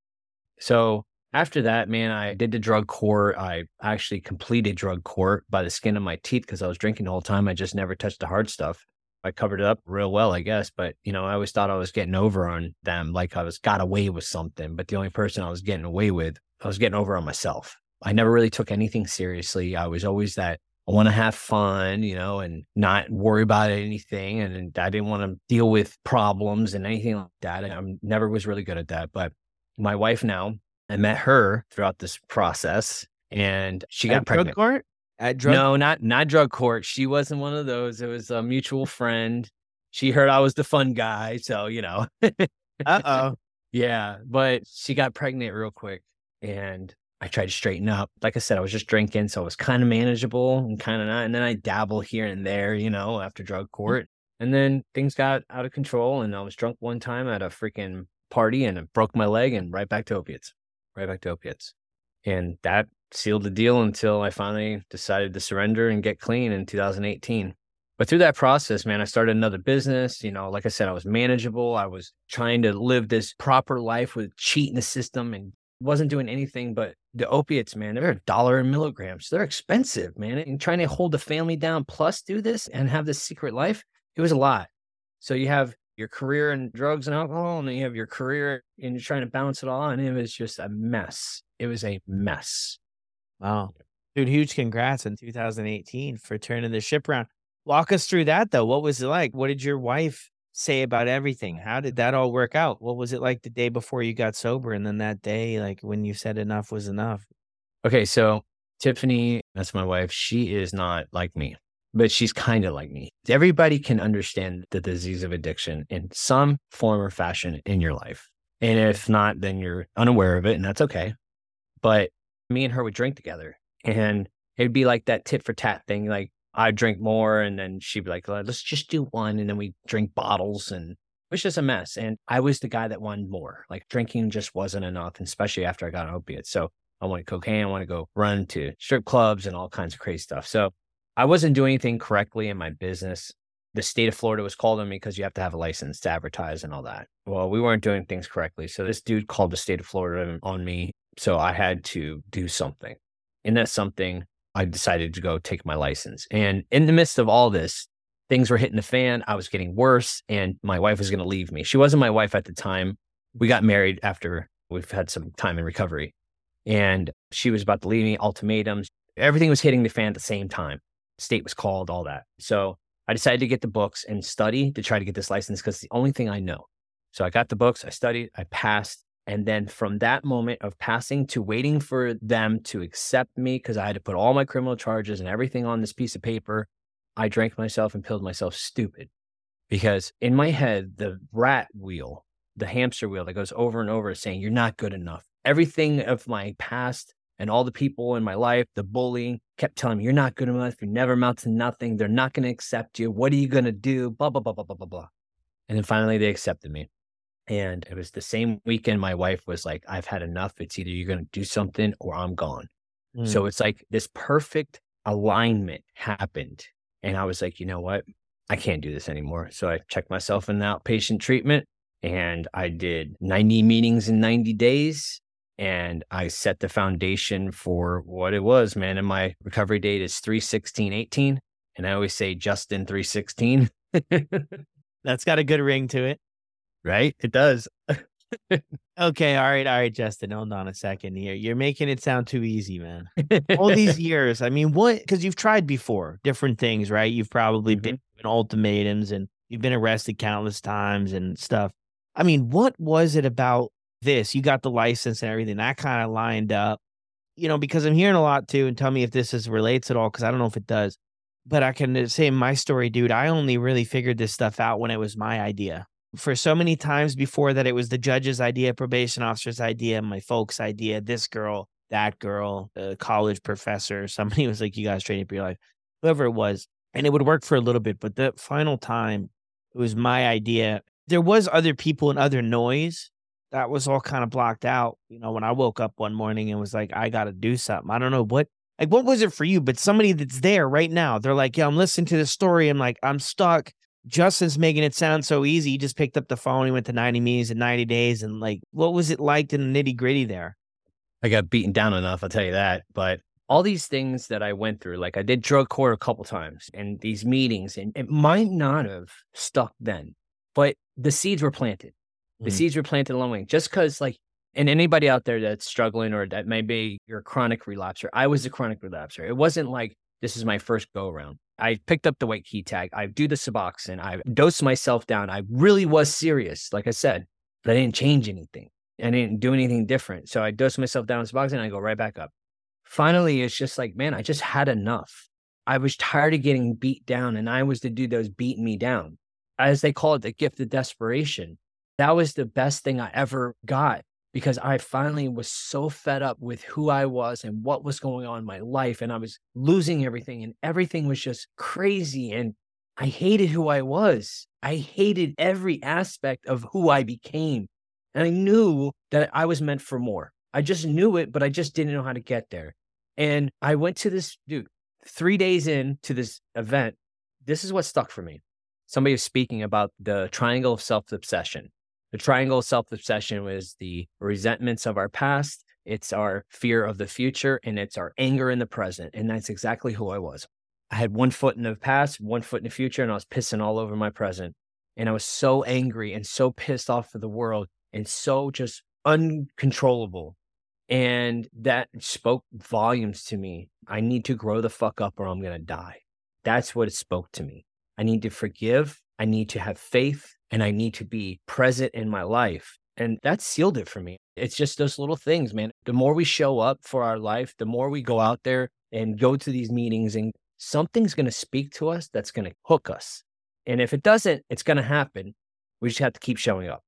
So after that, man, I did the drug court. I actually completed drug court by the skin of my teeth because I was drinking the whole time. I just never touched the hard stuff. I covered it up real well, I guess. But you know, I always thought I was getting over on them, like I was got away with something. But the only person I was getting away with, I was getting over on myself. I never really took anything seriously. I was always that I want to have fun, you know, and not worry about anything. And I didn't want to deal with problems and anything like that. I never was really good at that. But my wife now, I met her throughout this process and she got at pregnant. Drug court? At drug No, not not drug court. She wasn't one of those. It was a mutual friend. She heard I was the fun guy. So, you know. uh oh. Yeah. But she got pregnant real quick. And I tried to straighten up. Like I said, I was just drinking, so it was kind of manageable and kind of not. And then I dabble here and there, you know, after drug mm. court. And then things got out of control, and I was drunk one time at a freaking party, and it broke my leg, and right back to opiates, right back to opiates, and that sealed the deal until I finally decided to surrender and get clean in 2018. But through that process, man, I started another business. You know, like I said, I was manageable. I was trying to live this proper life with cheating the system and wasn't doing anything but the opiates, man. They're a dollar in milligrams. They're expensive, man. And trying to hold the family down plus do this and have this secret life, it was a lot. So you have your career in drugs and alcohol, and then you have your career and you're trying to balance it all. And it was just a mess. It was a mess. Wow. Dude, huge congrats in 2018 for turning the ship around. Walk us through that though. What was it like? What did your wife say about everything. How did that all work out? What was it like the day before you got sober and then that day like when you said enough was enough? Okay, so Tiffany, that's my wife, she is not like me, but she's kind of like me. Everybody can understand the disease of addiction in some form or fashion in your life. And if not, then you're unaware of it and that's okay. But me and her would drink together and it'd be like that tit for tat thing. Like I'd drink more and then she'd be like, let's just do one. And then we drink bottles and it was just a mess. And I was the guy that wanted more. Like drinking just wasn't enough, especially after I got opiates. So I wanted cocaine. I want to go run to strip clubs and all kinds of crazy stuff. So I wasn't doing anything correctly in my business. The state of Florida was called on me because you have to have a license to advertise and all that. Well, we weren't doing things correctly. So this dude called the state of Florida on me. So I had to do something. In that something, I decided to go take my license. And in the midst of all this, things were hitting the fan. I was getting worse, and my wife was going to leave me. She wasn't my wife at the time. We got married after we've had some time in recovery. And she was about to leave me, ultimatums. Everything was hitting the fan at the same time. State was called, all that. So I decided to get the books and study to try to get this license because the only thing I know. So I got the books, I studied, I passed. And then from that moment of passing to waiting for them to accept me, because I had to put all my criminal charges and everything on this piece of paper, I drank myself and pilled myself stupid. Because in my head, the rat wheel, the hamster wheel that goes over and over saying, You're not good enough everything of my past and all the people in my life, the bullying kept telling me, you're not good enough. You never amount to nothing. They're not going to accept you. What are you going to do? Blah, blah, blah, blah, blah, blah, blah. And then finally they accepted me. And it was the same weekend my wife was like, I've had enough. It's either you're going to do something or I'm gone. Mm. So it's like this perfect alignment happened. And I was like, you know what? I can't do this anymore. So I checked myself in the outpatient treatment and I did 90 meetings in 90 days and I set the foundation for what it was, man. And my recovery date is 316 18. And I always say Justin 316. That's got a good ring to it. Right? It does. okay. All right. All right, Justin. Hold on a second here. You're making it sound too easy, man. All these years. I mean, what? Because you've tried before different things, right? You've probably mm-hmm. been ultimatums and you've been arrested countless times and stuff. I mean, what was it about this, you got the license and everything. That kind of lined up, you know, because I'm hearing a lot too. And tell me if this is relates at all, because I don't know if it does. But I can uh, say my story, dude. I only really figured this stuff out when it was my idea. For so many times before that, it was the judge's idea, probation officer's idea, my folks' idea, this girl, that girl, the college professor. Somebody was like, "You guys straighten up your life," whoever it was, and it would work for a little bit. But the final time, it was my idea. There was other people and other noise, that was all kind of blocked out. You know, when I woke up one morning and was like, I got to do something. I don't know what, like, what was it for you? But somebody that's there right now, they're like, yo I'm listening to this story. I'm like, I'm stuck. Justin's making it sound so easy. He just picked up the phone. He went to 90 meetings in 90 days. And like, what was it like in the nitty gritty there? I got beaten down enough, I'll tell you that. But all these things that I went through, like I did drug court a couple times and these meetings, and it might not have stuck then, but the seeds were planted. The mm-hmm. seeds were planted along the way. Just because, like, and anybody out there that's struggling or that maybe you're a chronic relapser, I was a chronic relapser. It wasn't like this is my first go around. I picked up the white key tag. I do the Suboxone. I dosed myself down. I really was serious, like I said, but I didn't change anything. I didn't do anything different. So I dosed myself down with Suboxone and I go right back up. Finally, it's just like, man, I just had enough. I was tired of getting beat down and I was the dude that was beating me down. As they call it, the gift of desperation that was the best thing I ever got because I finally was so fed up with who I was and what was going on in my life. And I was losing everything, and everything was just crazy. And I hated who I was. I hated every aspect of who I became. And I knew that I was meant for more. I just knew it, but I just didn't know how to get there. And I went to this, dude, three days in to this event. This is what stuck for me. Somebody was speaking about the triangle of self obsession. The triangle of self obsession was the resentments of our past, it's our fear of the future, and it's our anger in the present. And that's exactly who I was. I had one foot in the past, one foot in the future, and I was pissing all over my present. And I was so angry and so pissed off of the world and so just uncontrollable. And that spoke volumes to me. I need to grow the fuck up or I'm going to die. That's what it spoke to me. I need to forgive. I need to have faith and I need to be present in my life. And that sealed it for me. It's just those little things, man. The more we show up for our life, the more we go out there and go to these meetings, and something's going to speak to us that's going to hook us. And if it doesn't, it's going to happen. We just have to keep showing up.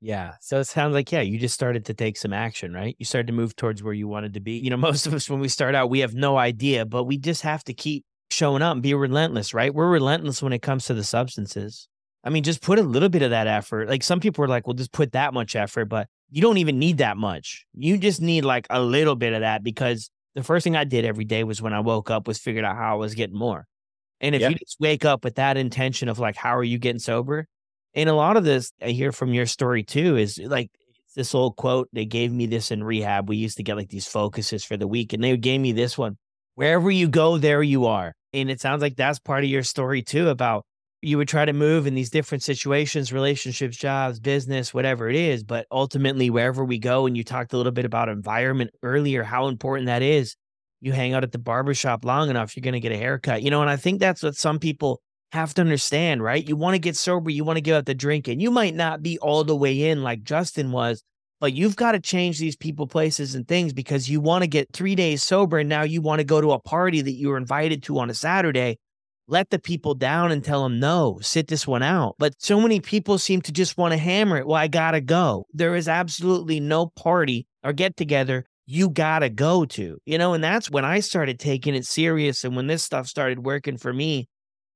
Yeah. So it sounds like, yeah, you just started to take some action, right? You started to move towards where you wanted to be. You know, most of us, when we start out, we have no idea, but we just have to keep showing up and be relentless, right? We're relentless when it comes to the substances. I mean, just put a little bit of that effort. Like some people are like, well, just put that much effort, but you don't even need that much. You just need like a little bit of that because the first thing I did every day was when I woke up was figured out how I was getting more. And if yeah. you just wake up with that intention of like, how are you getting sober? And a lot of this I hear from your story too is like this old quote. They gave me this in rehab. We used to get like these focuses for the week, and they gave me this one wherever you go, there you are. And it sounds like that's part of your story too about you would try to move in these different situations, relationships, jobs, business, whatever it is. But ultimately, wherever we go, and you talked a little bit about environment earlier, how important that is. You hang out at the barbershop long enough, you're going to get a haircut. You know, and I think that's what some people have to understand, right? You want to get sober, you want to give up the drinking. You might not be all the way in like Justin was, but you've got to change these people, places, and things because you want to get three days sober. And now you want to go to a party that you were invited to on a Saturday let the people down and tell them no, sit this one out. But so many people seem to just want to hammer it. Well, I gotta go. There is absolutely no party or get together you gotta go to, you know, and that's when I started taking it serious. And when this stuff started working for me,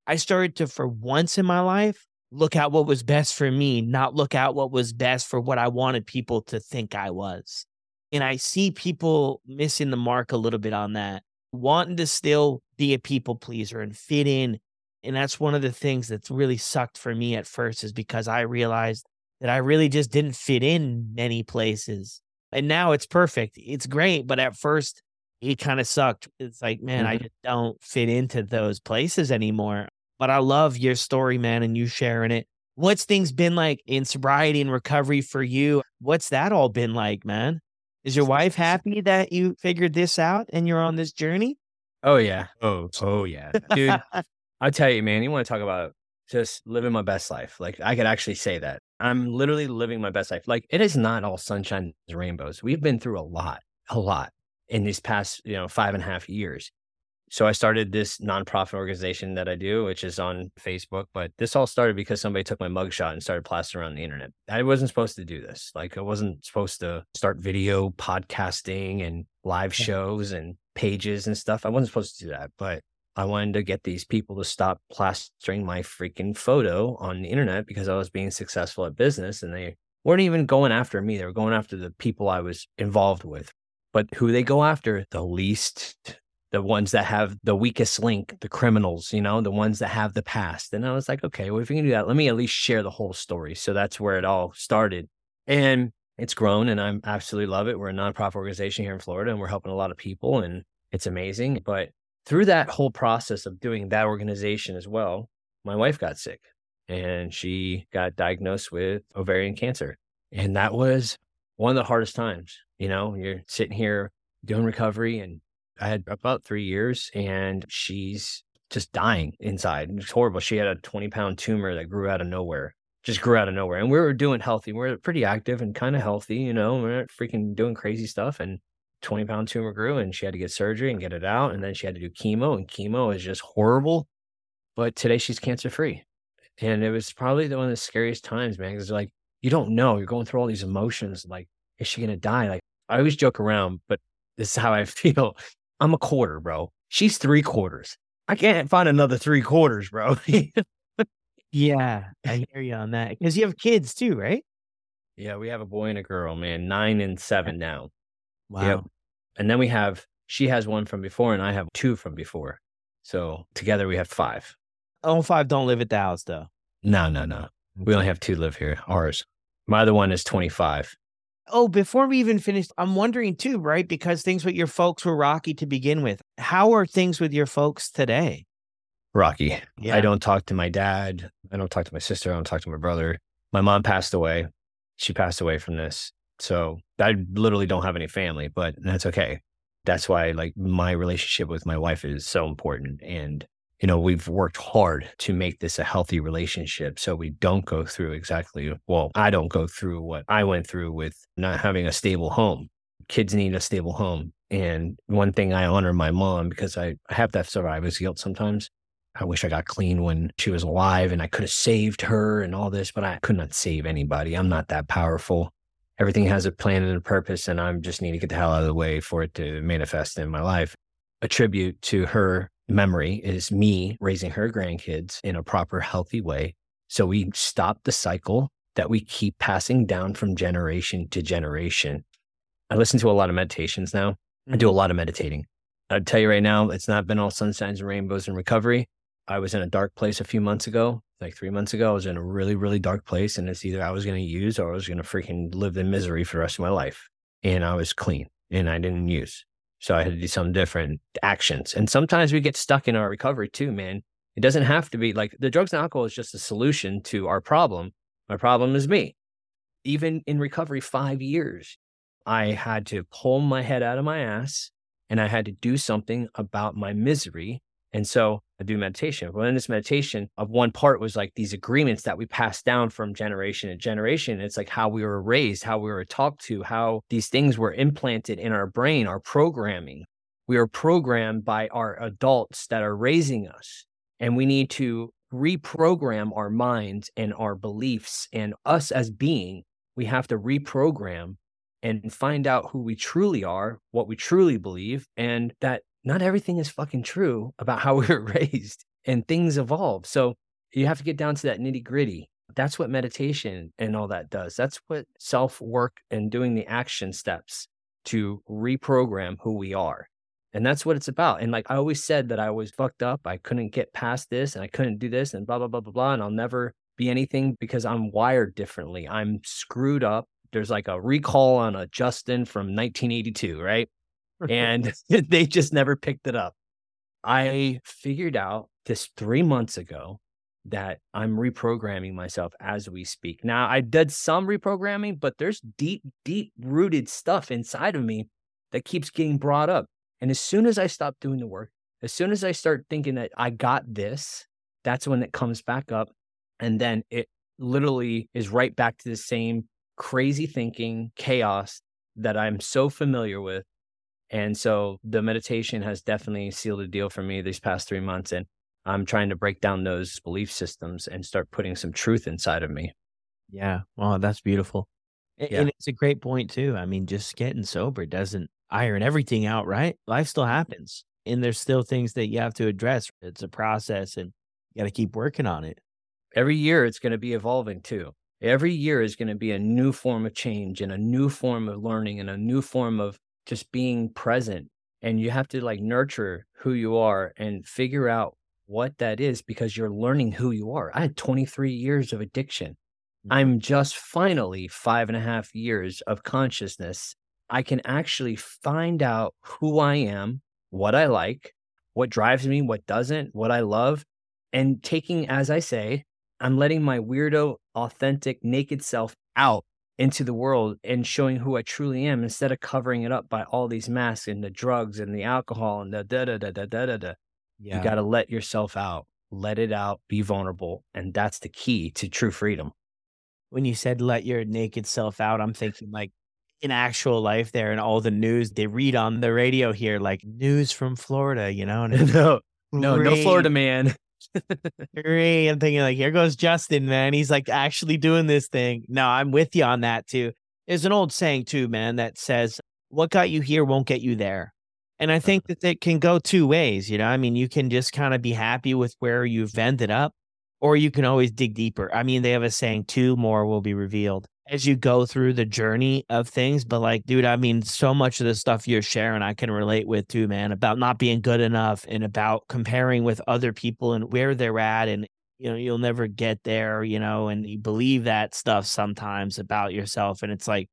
I started to, for once in my life, look at what was best for me, not look at what was best for what I wanted people to think I was. And I see people missing the mark a little bit on that wanting to still be a people pleaser and fit in. And that's one of the things that's really sucked for me at first is because I realized that I really just didn't fit in many places. And now it's perfect. It's great. But at first, it kind of sucked. It's like, man, mm-hmm. I just don't fit into those places anymore. But I love your story, man, and you sharing it. What's things been like in sobriety and recovery for you? What's that all been like, man? Is your wife happy that you figured this out and you're on this journey? Oh yeah. Oh, oh yeah. Dude, I'll tell you, man, you want to talk about just living my best life. Like I could actually say that. I'm literally living my best life. Like it is not all sunshine and rainbows. We've been through a lot, a lot in these past, you know, five and a half years. So I started this nonprofit organization that I do, which is on Facebook. But this all started because somebody took my mugshot and started plastering around the internet. I wasn't supposed to do this. Like I wasn't supposed to start video podcasting and live shows and pages and stuff. I wasn't supposed to do that. But I wanted to get these people to stop plastering my freaking photo on the internet because I was being successful at business and they weren't even going after me. They were going after the people I was involved with. But who they go after? The least the ones that have the weakest link, the criminals, you know, the ones that have the past. And I was like, okay, well, if you can do that, let me at least share the whole story. So that's where it all started. And it's grown and I absolutely love it. We're a nonprofit organization here in Florida and we're helping a lot of people and it's amazing. But through that whole process of doing that organization as well, my wife got sick and she got diagnosed with ovarian cancer. And that was one of the hardest times. You know, you're sitting here doing recovery and I had about three years and she's just dying inside. It's horrible. She had a 20 pound tumor that grew out of nowhere, just grew out of nowhere. And we were doing healthy. We are pretty active and kind of healthy, you know, we we're freaking doing crazy stuff. And 20 pound tumor grew and she had to get surgery and get it out. And then she had to do chemo and chemo is just horrible. But today she's cancer free. And it was probably one of the scariest times, man, because like, you don't know. You're going through all these emotions. Like, is she going to die? Like, I always joke around, but this is how I feel. I'm a quarter, bro. She's three quarters. I can't find another three quarters, bro. yeah, I hear you on that. Because you have kids too, right? Yeah, we have a boy and a girl, man, nine and seven now. Wow. Yep. And then we have, she has one from before, and I have two from before. So together we have five. Oh, five don't live at the house, though. No, no, no. We only have two live here, ours. My other one is 25. Oh, before we even finish, I'm wondering too, right? Because things with your folks were rocky to begin with. How are things with your folks today? Rocky. Yeah. I don't talk to my dad. I don't talk to my sister. I don't talk to my brother. My mom passed away. She passed away from this. So I literally don't have any family, but that's okay. That's why like my relationship with my wife is so important. And you know, we've worked hard to make this a healthy relationship so we don't go through exactly, well, I don't go through what I went through with not having a stable home. Kids need a stable home. And one thing I honor my mom because I, have that survivor's guilt sometimes. I wish I got clean when she was alive and I could have saved her and all this, but I could not save anybody. I'm not that powerful. Everything has a plan and a purpose, and I just need to get the hell out of the way for it to manifest in my life. A tribute to her memory is me raising her grandkids in a proper, healthy way. So we stop the cycle that we keep passing down from generation to generation. I listen to a lot of meditations now. I do a mm-hmm. lot of meditating. I'd tell you right now, it's not been all sunshines and rainbows and recovery. I was in a dark place a few months ago, like three months ago. I was in a really, really dark place. And it's either I was going to use or I was going to freaking live in misery for the rest of my life. And I was clean and I didn't use. So I had to do some different actions. And sometimes we get stuck in our recovery too, man. It doesn't have to be like the drugs and alcohol is just a solution to our problem. My problem is me. Even in recovery, five years, I had to pull my head out of my ass and I had to do something about my misery. And so I do meditation. Well, in this meditation, of one part was like these agreements that we pass down from generation to generation. It's like how we were raised, how we were talked to, how these things were implanted in our brain, our programming. We are programmed by our adults that are raising us. And we need to reprogram our minds and our beliefs and us as being. We have to reprogram and find out who we truly are, what we truly believe, and that not everything is fucking true about how we were raised and things evolve. So you have to get down to that nitty gritty. That's what meditation and all that does. That's what self work and doing the action steps to reprogram who we are. And that's what it's about. And like I always said that I was fucked up. I couldn't get past this and I couldn't do this and blah, blah, blah, blah, blah. And I'll never be anything because I'm wired differently. I'm screwed up. There's like a recall on a Justin from 1982, right? And they just never picked it up. I figured out this three months ago that I'm reprogramming myself as we speak. Now, I did some reprogramming, but there's deep, deep rooted stuff inside of me that keeps getting brought up. And as soon as I stop doing the work, as soon as I start thinking that I got this, that's when it comes back up. And then it literally is right back to the same crazy thinking, chaos that I'm so familiar with and so the meditation has definitely sealed a deal for me these past three months. And I'm trying to break down those belief systems and start putting some truth inside of me. Yeah. Well, that's beautiful. Yeah. And it's a great point, too. I mean, just getting sober doesn't iron everything out, right? Life still happens. And there's still things that you have to address. It's a process and you got to keep working on it. Every year it's going to be evolving too. Every year is going to be a new form of change and a new form of learning and a new form of just being present and you have to like nurture who you are and figure out what that is because you're learning who you are. I had 23 years of addiction. Mm-hmm. I'm just finally five and a half years of consciousness. I can actually find out who I am, what I like, what drives me, what doesn't, what I love, and taking, as I say, I'm letting my weirdo, authentic, naked self out into the world and showing who I truly am instead of covering it up by all these masks and the drugs and the alcohol and the da da da da da da da. Yeah. You got to let yourself out, let it out, be vulnerable. And that's the key to true freedom. When you said let your naked self out, I'm thinking like in actual life there and all the news they read on the radio here, like news from Florida, you know? And no, no, no Florida man. I'm thinking like, here goes Justin, man. He's like actually doing this thing. No, I'm with you on that too. There's an old saying too, man, that says, "What got you here won't get you there." And I think uh-huh. that it can go two ways. You know, I mean, you can just kind of be happy with where you've ended up, or you can always dig deeper. I mean, they have a saying, two more will be revealed as you go through the journey of things. But like, dude, I mean, so much of the stuff you're sharing, I can relate with too, man, about not being good enough and about comparing with other people and where they're at. And, you know, you'll never get there, you know, and you believe that stuff sometimes about yourself. And it's like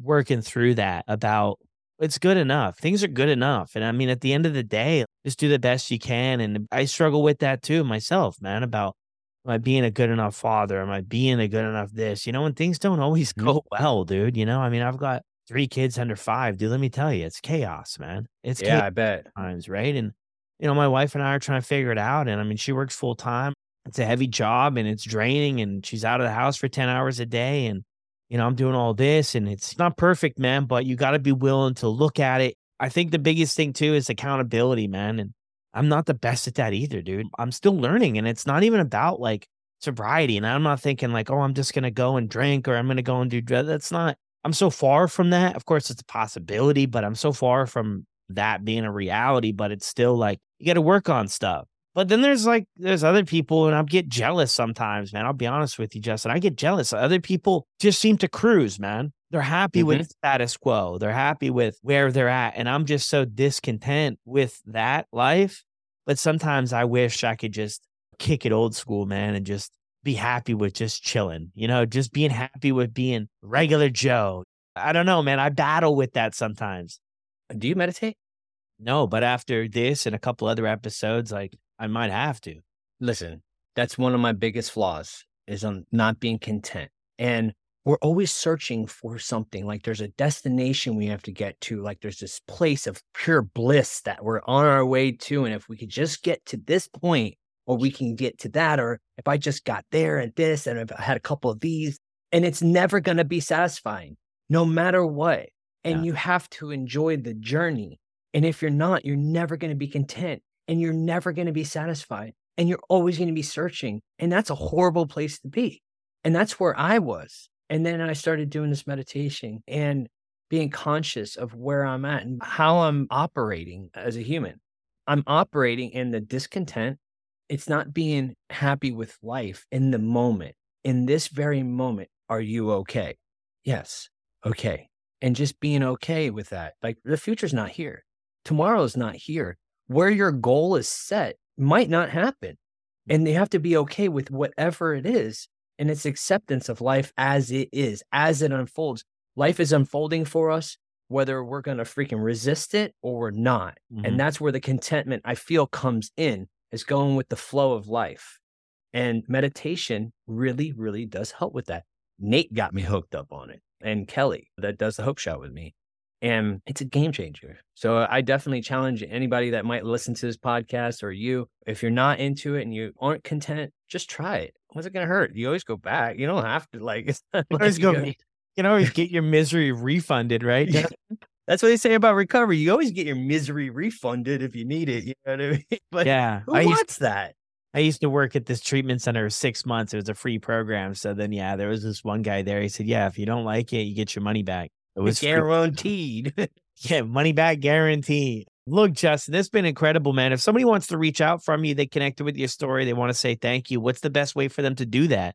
working through that about it's good enough. Things are good enough. And I mean, at the end of the day, just do the best you can. And I struggle with that too myself, man, about Am I being a good enough father? Am I being a good enough this? You know, and things don't always go well, dude. You know, I mean, I've got three kids under five, dude. Let me tell you, it's chaos, man. It's yeah, I bet times, right? And you know, my wife and I are trying to figure it out. And I mean, she works full time. It's a heavy job and it's draining and she's out of the house for 10 hours a day. And, you know, I'm doing all this and it's not perfect, man, but you got to be willing to look at it. I think the biggest thing too is accountability, man. And I'm not the best at that either, dude. I'm still learning and it's not even about like sobriety. And I'm not thinking like, oh, I'm just going to go and drink or I'm going to go and do. That's not, I'm so far from that. Of course, it's a possibility, but I'm so far from that being a reality. But it's still like, you got to work on stuff. But then there's like, there's other people, and I get jealous sometimes, man. I'll be honest with you, Justin. I get jealous. Other people just seem to cruise, man. They're happy mm-hmm. with status quo. They're happy with where they're at. And I'm just so discontent with that life. But sometimes I wish I could just kick it old school, man, and just be happy with just chilling, you know, just being happy with being regular Joe. I don't know, man. I battle with that sometimes. Do you meditate? No, but after this and a couple other episodes, like I might have to. Listen, that's one of my biggest flaws is on not being content. And we're always searching for something like there's a destination we have to get to like there's this place of pure bliss that we're on our way to and if we could just get to this point or we can get to that. Or if I just got there and this, and if I had a couple of these, and it's never going to be satisfying no matter what. And yeah. you have to enjoy the journey. And if you're not, you're never going to be content and you're never going to be satisfied and you're always going to be searching. And that's a horrible place to be. And that's where I was. And then I started doing this meditation and being conscious of where I'm at and how I'm operating as a human. I'm operating in the discontent it's not being happy with life in the moment. In this very moment, are you okay? Yes. Okay. And just being okay with that. Like the future's not here. Tomorrow's not here. Where your goal is set might not happen. And they have to be okay with whatever it is and its acceptance of life as it is, as it unfolds. Life is unfolding for us, whether we're going to freaking resist it or we're not. Mm-hmm. And that's where the contentment I feel comes in is going with the flow of life. And meditation really, really does help with that. Nate got me hooked up on it, and Kelly, that does the Hope Shot with me. And it's a game changer. So uh, I definitely challenge anybody that might listen to this podcast or you, if you're not into it and you aren't content, just try it. What's it going to hurt? You always go back. You don't have to like, it's like always go, you can always get your misery refunded, right? Yeah. That's what they say about recovery. You always get your misery refunded if you need it. You know what I mean? But yeah, who I wants used, that? I used to work at this treatment center six months. It was a free program. So then, yeah, there was this one guy there. He said, "Yeah, if you don't like it, you get your money back." It was guaranteed. yeah, money back guaranteed. Look, Justin, this has been incredible, man. If somebody wants to reach out from you, they connected with your story, they want to say thank you. What's the best way for them to do that?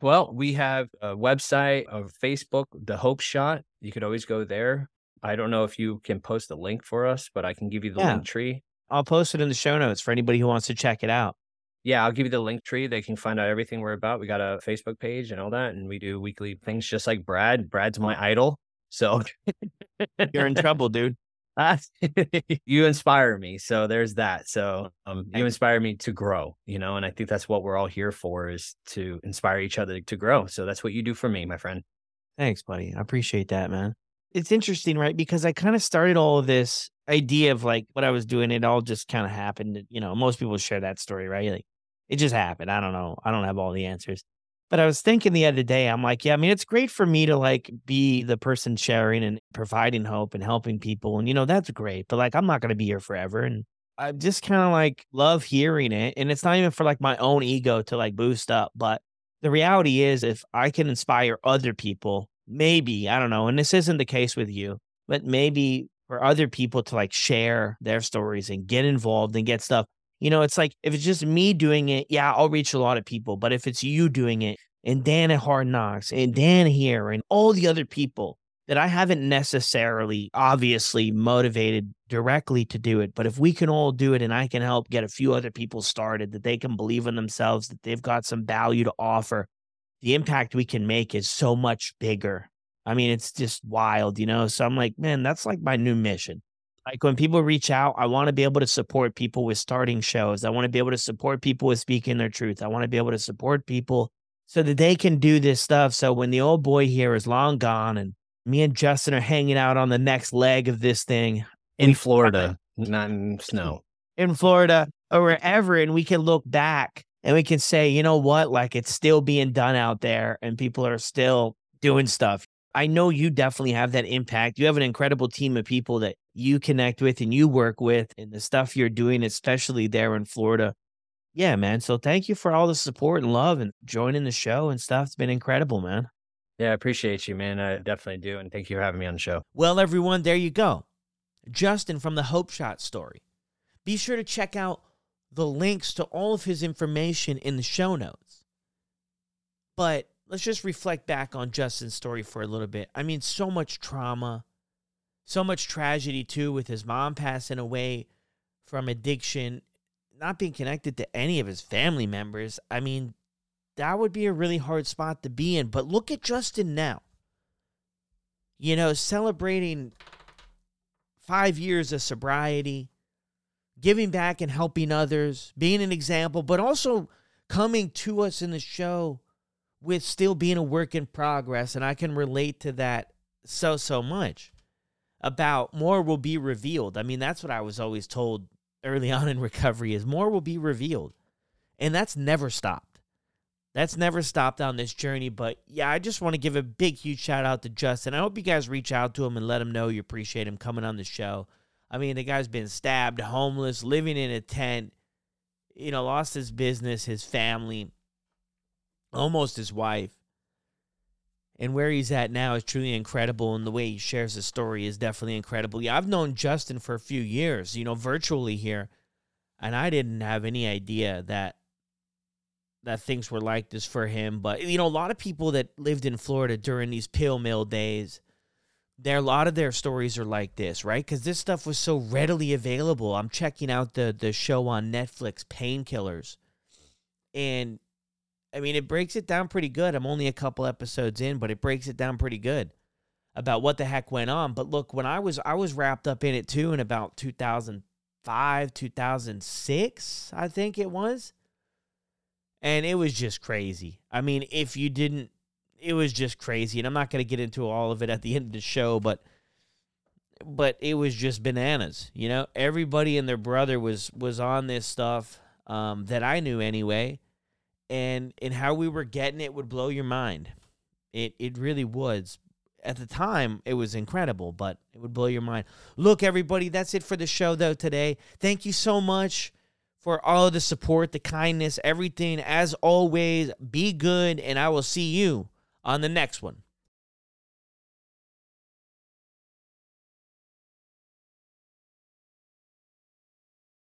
Well, we have a website, a Facebook, The Hope Shot. You could always go there. I don't know if you can post a link for us, but I can give you the yeah. link tree. I'll post it in the show notes for anybody who wants to check it out. Yeah, I'll give you the link tree. They can find out everything we're about. We got a Facebook page and all that, and we do weekly things just like Brad. Brad's my idol. So you're in trouble, dude. you inspire me. So there's that. So um, you inspire me to grow, you know, and I think that's what we're all here for is to inspire each other to grow. So that's what you do for me, my friend. Thanks, buddy. I appreciate that, man it's interesting, right? Because I kind of started all of this idea of like what I was doing. It all just kind of happened. You know, most people share that story, right? Like it just happened. I don't know. I don't have all the answers. But I was thinking the other day, I'm like, yeah, I mean, it's great for me to like be the person sharing and providing hope and helping people. And, you know, that's great. But like, I'm not going to be here forever. And I just kind of like love hearing it. And it's not even for like my own ego to like boost up. But the reality is, if I can inspire other people maybe, I don't know, and this isn't the case with you, but maybe for other people to like share their stories and get involved and get stuff. You know, it's like if it's just me doing it, yeah, I'll reach a lot of people. But if it's you doing it and Dan at Hard Knocks and Dan here and all the other people that I haven't necessarily obviously motivated directly to do it, but if we can all do it and I can help get a few other people started, that they can believe in themselves, that they've got some value to offer, the impact we can make is so much bigger. I mean, it's just wild, you know? So I'm like, man, that's like my new mission. Like when people reach out, I want to be able to support people with starting shows. I want to be able to support people with speaking their truth. I want to be able to support people so that they can do this stuff. So when the old boy here is long gone and me and Justin are hanging out on the next leg of this thing in Florida, not in snow. in Florida or wherever, and we can look back and we can say, you know what, like it's still being done out there and people are still doing stuff. I know you definitely have that impact. You have an incredible team of people that you connect with and you work with, and the stuff you're doing, especially there in Florida. Yeah, man. So thank you for all the support and love and joining the show and stuff. It's been incredible, man. Yeah, I appreciate you, man. I definitely do. And thank you for having me on the show. Well, everyone, there you go. Justin from the Hope Shot story. Be sure to check out the links to all of his information in the show notes. But let's just reflect back on Justin's story for a little bit. I mean, so much trauma, so much tragedy too, with his mom passing away from addiction, not being connected to any of his family members. I mean, that would be a really hard spot to be in. But look at Justin now. You know, celebrating five years of sobriety, giving back and helping others, being an example, but also coming to us in the show with still being a work in progress. And I can relate to that so, so much about more will be revealed. I mean, that's what I was always told early on in recovery is more will be revealed. And that's never stopped. That's never stopped on this journey. But yeah, I just want to give a big, huge shout out to Justin. I hope you guys reach out to him and let him know you appreciate him coming on the show. I mean, the guy's been stabbed, homeless, living in a tent, you know, lost his business, his family, almost his wife. And where he's at now is truly incredible. And the way he shares his story is definitely incredible. Yeah, I've known Justin for a few years, you know, virtually here. And I didn't have any idea that that things were like this for him. But you know, a lot of people that lived in Florida during these pill mill days, there a lot of their stories are like this, right? Because this stuff was so readily available. I'm checking out the the show on Netflix, Painkillers, and I mean, it breaks it down pretty good. I'm only a couple episodes in, but it breaks it down pretty good about what the heck went on. But look, when I was I was wrapped up in it too in about 2005, 2006, I think it was and it was just crazy. I mean, if you didn't, it was just crazy. And I'm not going to get into all of it at the end of the show, but but it was just bananas. You know, everybody and their brother was was on this stuff um, that I knew anyway, and and how we were getting it would blow your mind. It it really was. At the time, it was incredible, but it would blow your mind. Look, everybody, that's it for the show though today. Thank you so much for all the support, the kindness, everything. As always, be good, and I will see you on the next one.